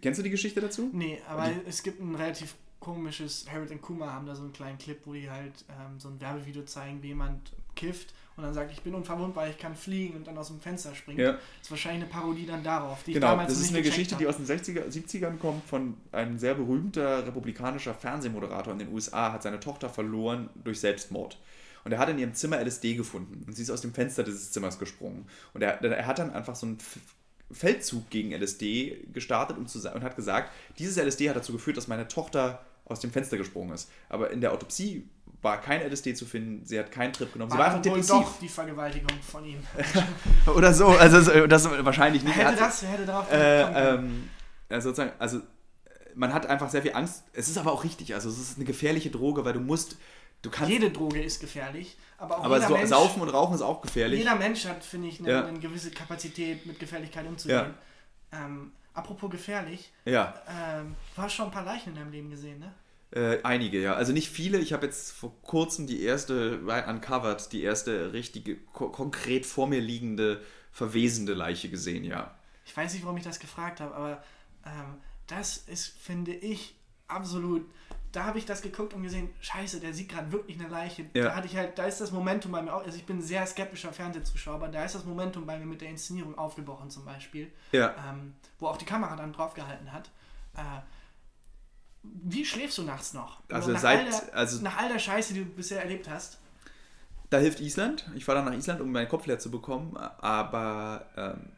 Kennst du die Geschichte dazu? Nee, aber die, es gibt ein relativ komisches, Harold und Kuma haben da so einen kleinen Clip, wo die halt ähm, so ein Werbevideo zeigen, wie jemand kifft und dann sagt, ich bin unverwundbar, ich kann fliegen und dann aus dem Fenster springt. Ja. Das ist wahrscheinlich eine Parodie dann darauf, die genau, ich damals das ist eine Geschichte, habe. die aus den 60er, 70ern kommt von einem sehr berühmter republikanischer Fernsehmoderator in den USA, hat seine Tochter verloren durch Selbstmord. Und er hat in ihrem Zimmer LSD gefunden und sie ist aus dem Fenster dieses Zimmers gesprungen. Und er, er hat dann einfach so einen Feldzug gegen LSD gestartet um zu, und hat gesagt, dieses LSD hat dazu geführt, dass meine Tochter aus dem Fenster gesprungen ist. Aber in der Autopsie war kein LSD zu finden, sie hat keinen Trip genommen. War sie war einfach depressiv. doch die Vergewaltigung von ihm. (laughs) Oder so, also das wahrscheinlich nicht. Hätte das, hätte darauf äh, ähm, also sozusagen, also man hat einfach sehr viel Angst. Es ist aber auch richtig, also es ist eine gefährliche Droge, weil du musst, du kannst... Jede Droge ist gefährlich, aber auch aber jeder so, Mensch, Saufen und Rauchen ist auch gefährlich. Jeder Mensch hat, finde ich, eine, ja. eine, gewisse Kapazität, mit Gefährlichkeit umzugehen. Ja. Ähm, apropos gefährlich, ja. ähm, du hast schon ein paar Leichen in deinem Leben gesehen, ne? Äh, einige, ja. Also nicht viele. Ich habe jetzt vor kurzem die erste, Uncovered, die erste richtige, ko konkret vor mir liegende, verwesende Leiche gesehen, ja. Ich weiß nicht, warum ich das gefragt habe, aber ähm, das ist, finde ich, absolut. Da habe ich das geguckt und gesehen, scheiße, der sieht gerade wirklich eine Leiche. Ja. Da hatte ich halt, da ist das Momentum bei mir auch, also ich bin ein sehr skeptischer Fernsehzuschauer, aber da ist das Momentum bei mir mit der Inszenierung aufgebrochen zum Beispiel. Ja. Ähm, wo auch die Kamera dann drauf gehalten hat. Äh, wie schläfst du nachts noch? Also nach seit all der, also nach all der Scheiße, die du bisher erlebt hast. Da hilft Island. Ich fahre dann nach Island, um meinen Kopf leer zu bekommen. Aber ähm,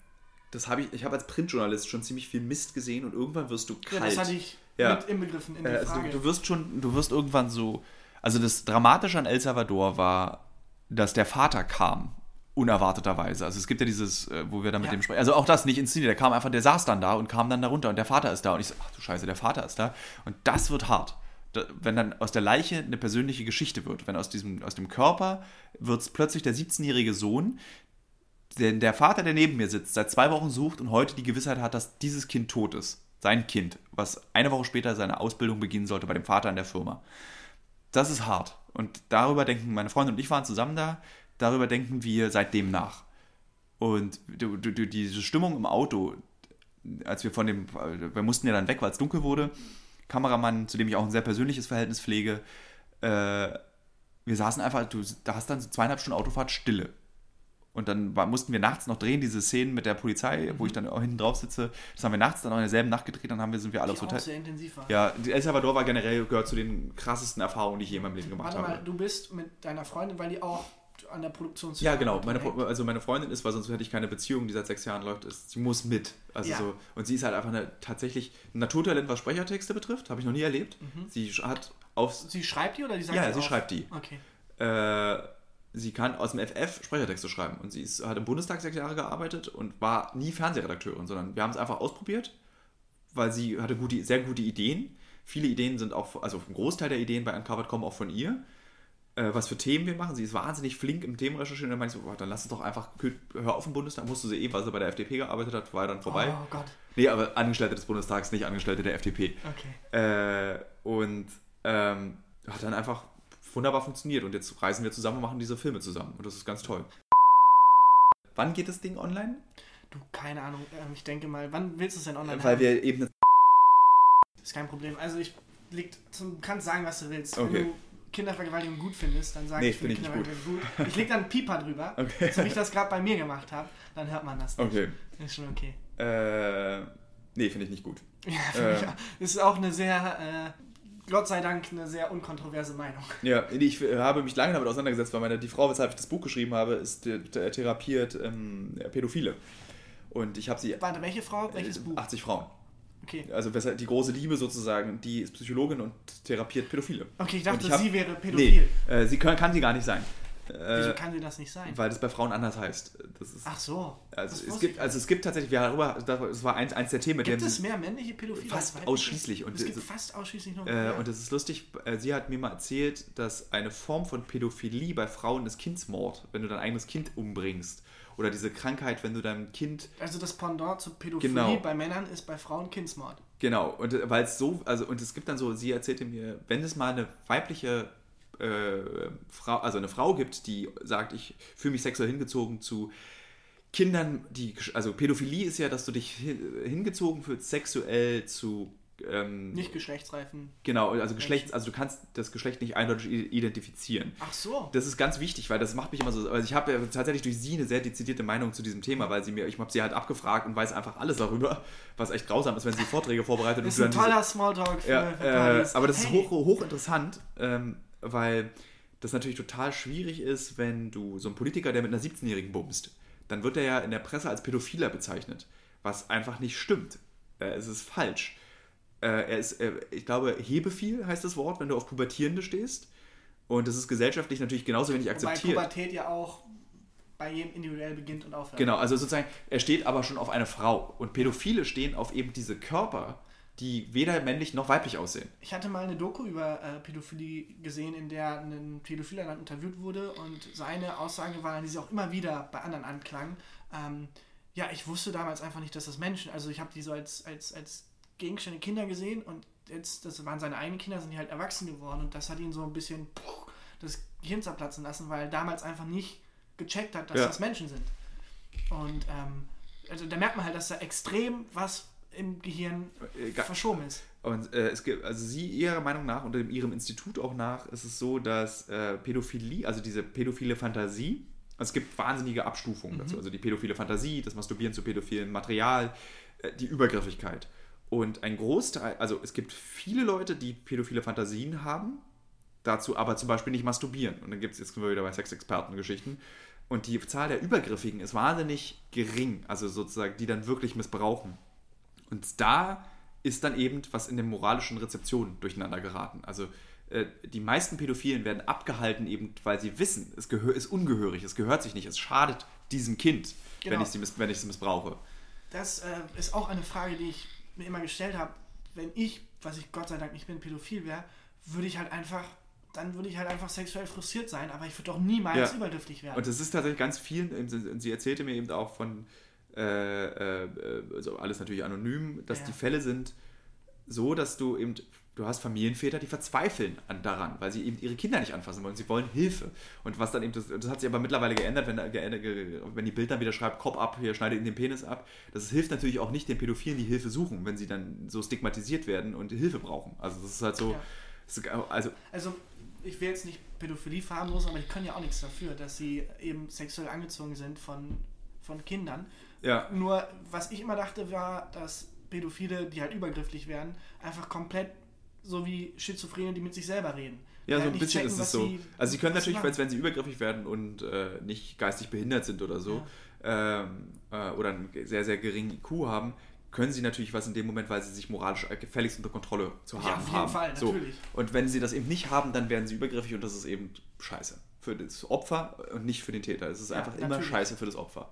das habe ich. Ich habe als Printjournalist schon ziemlich viel Mist gesehen und irgendwann wirst du kalt. Ja, das hatte ich ja. mit inbegriffen in die also Frage. Du, du wirst schon, du wirst irgendwann so. Also das Dramatische an El Salvador war, dass der Vater kam unerwarteterweise. Also es gibt ja dieses, äh, wo wir da mit ja. dem sprechen. Also auch das nicht inszeniert. Der kam einfach, der saß dann da und kam dann da runter und der Vater ist da. Und ich so, ach du Scheiße, der Vater ist da. Und das wird hart. wenn dann aus der Leiche eine persönliche Geschichte wird. Wenn aus, diesem, aus dem Körper wird es plötzlich der 17-jährige Sohn, den der Vater, der neben mir sitzt, seit zwei Wochen sucht und heute die Gewissheit hat, dass dieses Kind tot ist. Sein Kind, was eine Woche später seine Ausbildung beginnen sollte bei dem Vater in der Firma. Das ist hart. Und darüber denken meine Freunde und ich waren zusammen da darüber denken wir seitdem nach. Und du, du, diese Stimmung im Auto, als wir von dem, wir mussten ja dann weg, weil es dunkel wurde, Kameramann, zu dem ich auch ein sehr persönliches Verhältnis pflege, äh, wir saßen einfach, du, da hast dann so zweieinhalb Stunden Autofahrt Stille. Und dann war, mussten wir nachts noch drehen, diese Szenen mit der Polizei, mhm. wo ich dann auch hinten drauf sitze. Das haben wir nachts dann auch in derselben Nacht gedreht, dann haben wir, sind wir alle aufs Hotel. sehr intensiv war. Ja, El Salvador war generell, gehört zu den krassesten Erfahrungen, die ich je in meinem Leben gemacht Warte habe. Mal, du bist mit deiner Freundin, weil die auch an der Produktion Ja, genau. Meine, also meine Freundin ist, weil sonst hätte ich keine Beziehung, die seit sechs Jahren läuft, ist, sie muss mit. Also ja. so, und sie ist halt einfach eine tatsächlich ein Naturtalent, was Sprechertexte betrifft. Habe ich noch nie erlebt. Mhm. Sie hat auf. Sie schreibt die oder die sagt Ja, sie auf? schreibt die. Okay. Äh, sie kann aus dem FF Sprechertexte schreiben. Und sie ist, hat im Bundestag sechs Jahre gearbeitet und war nie Fernsehredakteurin, sondern wir haben es einfach ausprobiert, weil sie hatte gute, sehr gute Ideen. Viele Ideen sind auch, also ein Großteil der Ideen bei Uncovered kommen auch von ihr äh, was für Themen wir machen. Sie ist wahnsinnig flink im Themenrecherchieren. Und dann meinte ich so, oh, dann lass es doch einfach, hör auf im Bundestag. Musste sie eh, weil sie bei der FDP gearbeitet hat, war dann vorbei. Oh Gott. Nee, aber Angestellte des Bundestags, nicht Angestellte der FDP. Okay. Äh, und ähm, hat dann einfach wunderbar funktioniert. Und jetzt reisen wir zusammen und machen diese Filme zusammen. Und das ist ganz toll. Wann geht das Ding online? Du, keine Ahnung. Ähm, ich denke mal, wann willst du es denn online Weil haben? wir eben... Das ist kein Problem. Also ich liegt zum, kannst sagen, was du willst. Okay. Wenn du Kindervergewaltigung gut findest, dann sag nee, ich, finde Kindervergewaltigung gut. gut. Ich leg dann einen Pieper drüber, (laughs) okay. so wie ich das gerade bei mir gemacht habe, dann hört man das nicht. Okay. Ist schon okay. Äh, nee, finde ich nicht gut. (laughs) Ja, äh. ich, ist auch eine sehr, äh, Gott sei Dank, eine sehr unkontroverse Meinung. (laughs) Ja, ich habe mich lange damit auseinandergesetzt, weil meine, die Frau, weshalb ich das Buch geschrieben habe, ist therapiert ähm, Pädophile. Und ich habe sie. Warte, welche Frau? Welches Buch? 80 Frauen. Okay. Also die große Liebe sozusagen, die ist Psychologin und therapiert Pädophile. Okay, ich dachte, ich hab, sie wäre pädophil. Nee, äh, sie kann, kann sie gar nicht sein. Wieso äh, kann sie das nicht sein? Weil das bei Frauen anders heißt. Ist, Ach so. Also es, gibt, also es gibt tatsächlich, wir darüber, das war eins, eins der Themen, Gibt es mehr männliche Pädophile? Fast ausschließlich. Und es gibt fast ausschließlich noch äh, Und es ist lustig, äh, sie hat mir mal erzählt, dass eine Form von Pädophilie bei Frauen ist Kindsmord, wenn du dein eigenes Kind umbringst. Oder diese Krankheit, wenn du deinem Kind. Also das Pendant zu Pädophilie genau. bei Männern ist bei Frauen Kindsmord. Genau, und äh, weil es so, also und es gibt dann so, sie erzählte mir, wenn es mal eine weibliche äh, Frau, also eine Frau gibt, die sagt, ich fühle mich sexuell hingezogen zu Kindern, die, also Pädophilie ist ja, dass du dich hingezogen fühlst, sexuell zu ähm, nicht geschlechtsreifen. Genau, also Geschlechts, also du kannst das Geschlecht nicht eindeutig identifizieren. Ach so. Das ist ganz wichtig, weil das macht mich immer so. Also ich habe ja tatsächlich durch sie eine sehr dezidierte Meinung zu diesem Thema, weil sie mir, ich habe sie halt abgefragt und weiß einfach alles darüber, was echt grausam ist, wenn sie Vorträge vorbereitet. Das ist ein toller Smalltalk für, ja, für äh, Aber das hey. ist hoch, hochinteressant, ähm, weil das natürlich total schwierig ist, wenn du so ein Politiker, der mit einer 17-Jährigen bumst, dann wird er ja in der Presse als Pädophiler bezeichnet, was einfach nicht stimmt. Äh, es ist falsch. Äh, er ist, äh, ich glaube, hebefiel heißt das Wort, wenn du auf Pubertierende stehst. Und das ist gesellschaftlich natürlich genauso wenig akzeptiert. Weil Pubertät ja auch bei jedem individuell beginnt und aufhört. Genau, also sozusagen, er steht aber schon auf eine Frau. Und Pädophile stehen auf eben diese Körper, die weder männlich noch weiblich aussehen. Ich hatte mal eine Doku über äh, Pädophilie gesehen, in der ein Pädophiler dann interviewt wurde und seine Aussage war, die sie auch immer wieder bei anderen anklang. Ähm, ja, ich wusste damals einfach nicht, dass das Menschen, also ich habe die so als, als, als Gegenstände Kinder gesehen und jetzt, das waren seine eigenen Kinder, sind die halt erwachsen geworden und das hat ihn so ein bisschen puh, das Gehirn zerplatzen lassen, weil er damals einfach nicht gecheckt hat, dass ja. das Menschen sind. Und ähm, also da merkt man halt, dass da extrem was im Gehirn äh, verschoben ist. Und äh, es gibt, also sie ihrer Meinung nach und ihrem Institut auch nach, ist es so, dass äh, Pädophilie, also diese pädophile Fantasie, es gibt wahnsinnige Abstufungen mhm. dazu. Also die pädophile Fantasie, das Masturbieren zu pädophilen Material, äh, die Übergriffigkeit. Und ein Großteil, also es gibt viele Leute, die pädophile Fantasien haben, dazu aber zum Beispiel nicht masturbieren. Und dann gibt es, jetzt wieder bei Sexexperten-Geschichten. Und die Zahl der Übergriffigen ist wahnsinnig gering, also sozusagen, die dann wirklich missbrauchen. Und da ist dann eben was in der moralischen Rezeption durcheinander geraten. Also äh, die meisten Pädophilen werden abgehalten, eben weil sie wissen, es ist ungehörig, es gehört sich nicht, es schadet diesem Kind, genau. wenn, ich sie wenn ich missbrauche. Das äh, ist auch eine Frage, die ich mir immer gestellt habe, wenn ich, was ich Gott sei Dank nicht bin, pädophil wäre, würde ich halt einfach, dann würde ich halt einfach sexuell frustriert sein, aber ich würde doch niemals ja. überdürftig werden. Und das ist tatsächlich ganz vielen, sie erzählte mir eben auch von, äh, äh, also alles natürlich anonym, dass ja. die Fälle sind so, dass du eben du hast Familienväter, die verzweifeln an, daran, weil sie eben ihre Kinder nicht anfassen wollen. Sie wollen Hilfe. Und was dann eben, das, das hat sich aber mittlerweile geändert, wenn, wenn die Bild dann wieder schreibt, Kopf ab, hier schneide ihnen den Penis ab. Das hilft natürlich auch nicht den Pädophilen, die Hilfe suchen, wenn sie dann so stigmatisiert werden und Hilfe brauchen. Also das ist halt so. Ja. also, also ich will jetzt nicht Pädophilie verharmlosen, aber die können ja auch nichts dafür, dass sie eben sexuell angezogen sind von, von Kindern. Ja. Nur, was ich immer dachte, war, dass Pädophile, die halt übergrifflich werden, einfach komplett so wie Schizophrene, die mit sich selber reden. Ja, so halt ein bisschen checken, ist es so. sie- also sie können natürlich, machen. wenn, sie übergriffig werden und äh, nicht geistig behindert sind oder so, ähm, äh, oder einen sehr, sehr geringen IQ haben, können sie natürlich was in dem Moment, weil sie sich moralisch äh, gefälligst unter Kontrolle zu Ja, haben auf jeden haben. Fall, so. natürlich. Und wenn sie das eben nicht haben, dann werden sie übergriffig und das ist eben scheiße. Für das Opfer und nicht für den Täter. Es ist Ja, einfach immer natürlich. scheiße für das Opfer.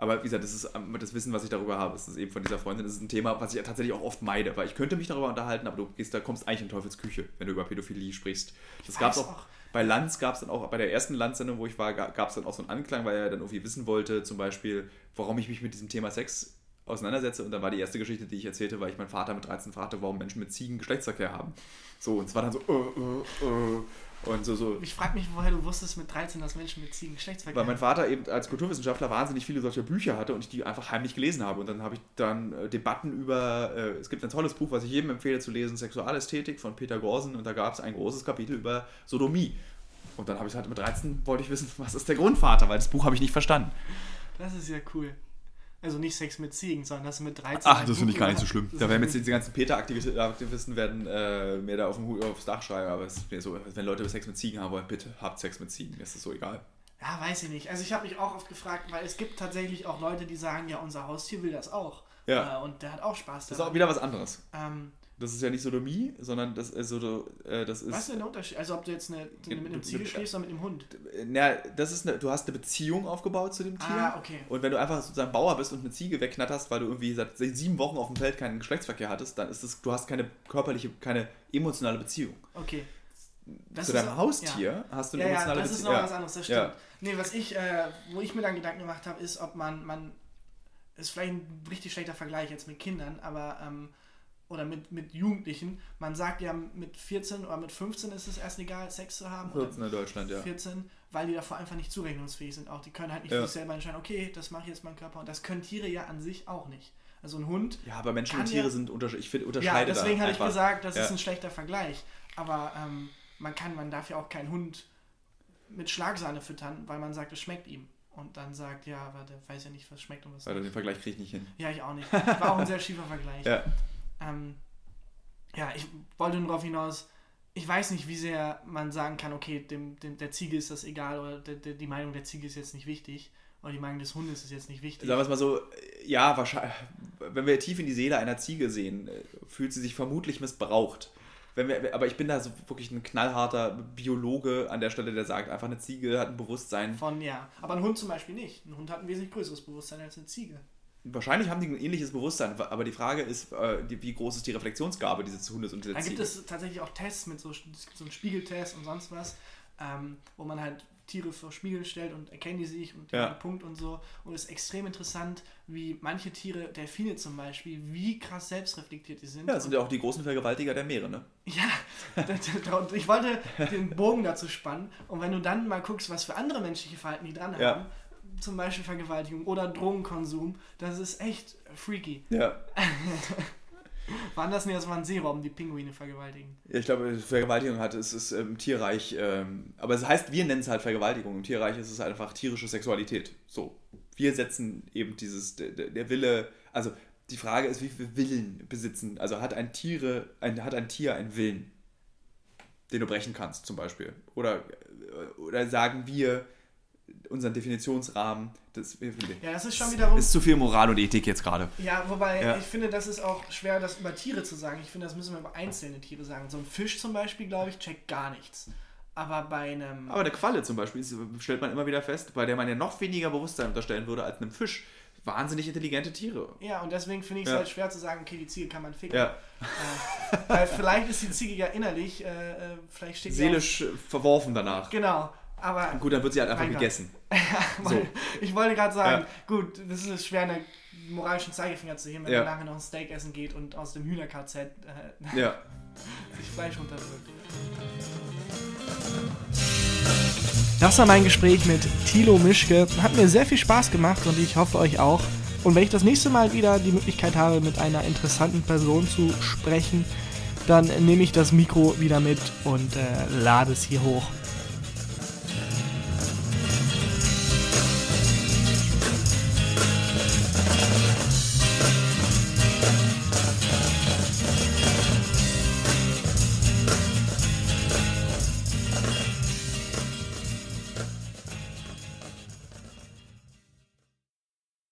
Aber wie gesagt, das ist ähm, das Wissen, was ich darüber habe. Das ist eben von dieser Freundin. Das ist ein Thema, was ich tatsächlich auch oft meide, weil ich könnte mich darüber unterhalten, aber du gehst, da kommst eigentlich in Teufelsküche, wenn du über Pädophilie sprichst. Das gab es auch, auch. bei Lanz gab es dann auch, bei der ersten Lanz-Sendung, wo ich war, gab es dann auch so einen Anklang, weil er dann irgendwie wissen wollte, zum Beispiel, warum ich mich mit diesem Thema Sex auseinandersetze. Und dann war die erste Geschichte, die ich erzählte, weil ich meinen Vater mit 13 fragte, warum Menschen mit Ziegen Geschlechtsverkehr haben. So, und es war dann so, äh, äh, äh. Und so, so, Ich frage mich, woher du wusstest mit 13, dass Menschen mit Ziegen Geschlechtsverkehr weil mein Vater eben als Kulturwissenschaftler wahnsinnig viele solcher Bücher hatte und ich die einfach heimlich gelesen habe. Und dann habe ich dann äh, Debatten über, äh, es gibt ein tolles Buch, was ich jedem empfehle zu lesen, Sexualästhetik von Peter Gorsen und da gab es ein großes Kapitel über Sodomie. Und dann habe ich halt mit 13 wollte ich wissen, was ist der Grundvater, weil das Buch habe ich nicht verstanden. Das ist ja cool. Also nicht Sex mit Ziegen, sondern das mit 13. Ach, das finde ich gar nicht so schlimm. Das Da werden jetzt diese ganzen Peter-Aktivisten werden äh, mir da auf dem Hut aufs Dach schreiben, aber es ist mir so, wenn Leute Sex mit Ziegen haben wollen, bitte habt Sex mit Ziegen, mir ist das so egal. Ja, weiß ich nicht. Also ich habe mich auch oft gefragt, weil es gibt tatsächlich auch Leute, die sagen, ja, unser Haustier will das auch. Ja. Äh, und der hat auch Spaß Das ist daran. auch wieder was anderes. ähm, Das ist ja nicht Sodomie, sondern das ist so, äh, das ist. was ist denn der Unterschied? Also ob du jetzt eine, mit einem Ziegel schläfst oder mit einem Hund? Na, das ist eine, du hast eine Beziehung aufgebaut zu dem Tier. Ah, okay. Und wenn du einfach sozusagen Bauer bist und eine Ziege wegknatterst, weil du irgendwie seit sieben Wochen auf dem Feld keinen Geschlechtsverkehr hattest, dann ist es, du hast keine körperliche, keine emotionale Beziehung. Okay. Das zu ist- deinem Haustier hast du eine Ja, ja, emotionale das ist Beziehung. noch was anderes, das stimmt. Ja. Nee, was ich, äh, wo ich mir dann Gedanken gemacht habe, ist, ob man, man, ist vielleicht ein richtig schlechter Vergleich jetzt mit Kindern, aber, ähm, oder mit, mit Jugendlichen. Man sagt ja, mit 14 oder mit 15 ist es erst egal, Sex zu haben. oder 14 in Deutschland, ja. 14, weil die davor einfach nicht zurechnungsfähig sind. Auch die können halt nicht Ja. sich selber entscheiden, okay, das mache ich jetzt meinem Körper. Und das können Tiere ja an sich auch nicht. Also ein Hund. Ja, aber Menschen und Tiere ja- sind unterschiedlich. Ich finde, Ja, unterscheide deswegen da hatte ich gesagt, das Ja. ist ein schlechter Vergleich. Aber ähm, man kann, man darf ja auch keinen Hund mit Schlagsahne füttern, weil man sagt, es schmeckt ihm. Und dann sagt, ja, aber der weiß ja nicht, was schmeckt und was Weil nicht. den Vergleich kriege ich nicht hin. Ja, ich auch nicht. War auch ein sehr schiefer Vergleich. Ja. Ähm, ja, ich wollte nur darauf hinaus, ich weiß nicht, wie sehr man sagen kann, okay, dem, dem, der Ziege ist das egal oder der, der, die Meinung der Ziege ist jetzt nicht wichtig oder die Meinung des Hundes ist jetzt nicht wichtig. Sagen wir es mal so, ja, wahrscheinlich, wenn wir tief in die Seele einer Ziege sehen, fühlt sie sich vermutlich missbraucht. Wenn wir, aber ich bin da so wirklich ein knallharter Biologe an der Stelle, der sagt, einfach eine Ziege hat ein Bewusstsein. Von, ja. Aber ein Hund zum Beispiel nicht. Ein Hund hat ein wesentlich größeres Bewusstsein als eine Ziege. Wahrscheinlich haben die ein ähnliches Bewusstsein, aber die Frage ist, äh, wie groß ist die Reflexionsgabe dieses Hundes und dieser Da gibt es tatsächlich auch Tests mit so, so einen Spiegeltest und sonst was, ähm, wo man halt Tiere vor Spiegel stellt und erkennen die sich und Ja. den Punkt und so. Und es ist extrem interessant, wie manche Tiere, Delfine zum Beispiel, wie krass selbstreflektiert die sind. Ja, das sind ja auch die großen Vergewaltiger der Meere, ne? (laughs) ja, ich wollte den Bogen dazu spannen. Und wenn du dann mal guckst, was für andere menschliche Verhalten die dran Ja. Zum Beispiel Vergewaltigung oder Drogenkonsum, das ist echt freaky. Ja. (laughs) Waren das nicht, das waren Seerobben, die Pinguine vergewaltigen. Ich glaube, Vergewaltigung hat, es ist im Tierreich, ähm, aber es heißt, wir nennen es halt Vergewaltigung. Im Tierreich ist es einfach tierische Sexualität. So. Wir setzen eben dieses, der, der Wille, also die Frage ist, wie viel Willen besitzen, also hat ein Tiere, ein, hat ein Tier einen Willen, den du brechen kannst, zum Beispiel. Oder, oder sagen wir unseren Definitionsrahmen, das Ja, das ist schon wiederum. ist zu viel Moral und Ethik jetzt gerade. Ja, wobei Ja. ich finde, das ist auch schwer, das über Tiere zu sagen. Ich finde, das müssen wir über einzelne Tiere sagen. So ein Fisch zum Beispiel, glaube ich, checkt gar nichts. Aber bei einem. Aber eine Qualle zum Beispiel ist, stellt man immer wieder fest, bei der man ja noch weniger Bewusstsein unterstellen würde als einem Fisch. Wahnsinnig intelligente Tiere. ja, und deswegen finde ich es Ja. halt schwer zu sagen, okay, die Ziege kann man ficken. Ja, Äh, weil vielleicht ist die Ziege ja innerlich, äh, äh, vielleicht steht sie seelisch verworfen danach. Genau. Aber Gut, dann wird sie halt einfach gegessen. (laughs) weil, ich wollte gerade sagen, Ja. gut, das ist schwer, einen moralischen Zeigefinger zu heben, wenn Ja. man nachher noch ein Steak essen geht und aus dem Hühner-KZ äh, (laughs) Ja. sich Fleisch runterdrückt. Das war mein Gespräch mit Thilo Mischke. Hat mir sehr viel Spaß gemacht und ich hoffe euch auch. Und wenn ich das nächste Mal wieder die Möglichkeit habe, mit einer interessanten Person zu sprechen, dann nehme ich das Mikro wieder mit und äh, lade es hier hoch.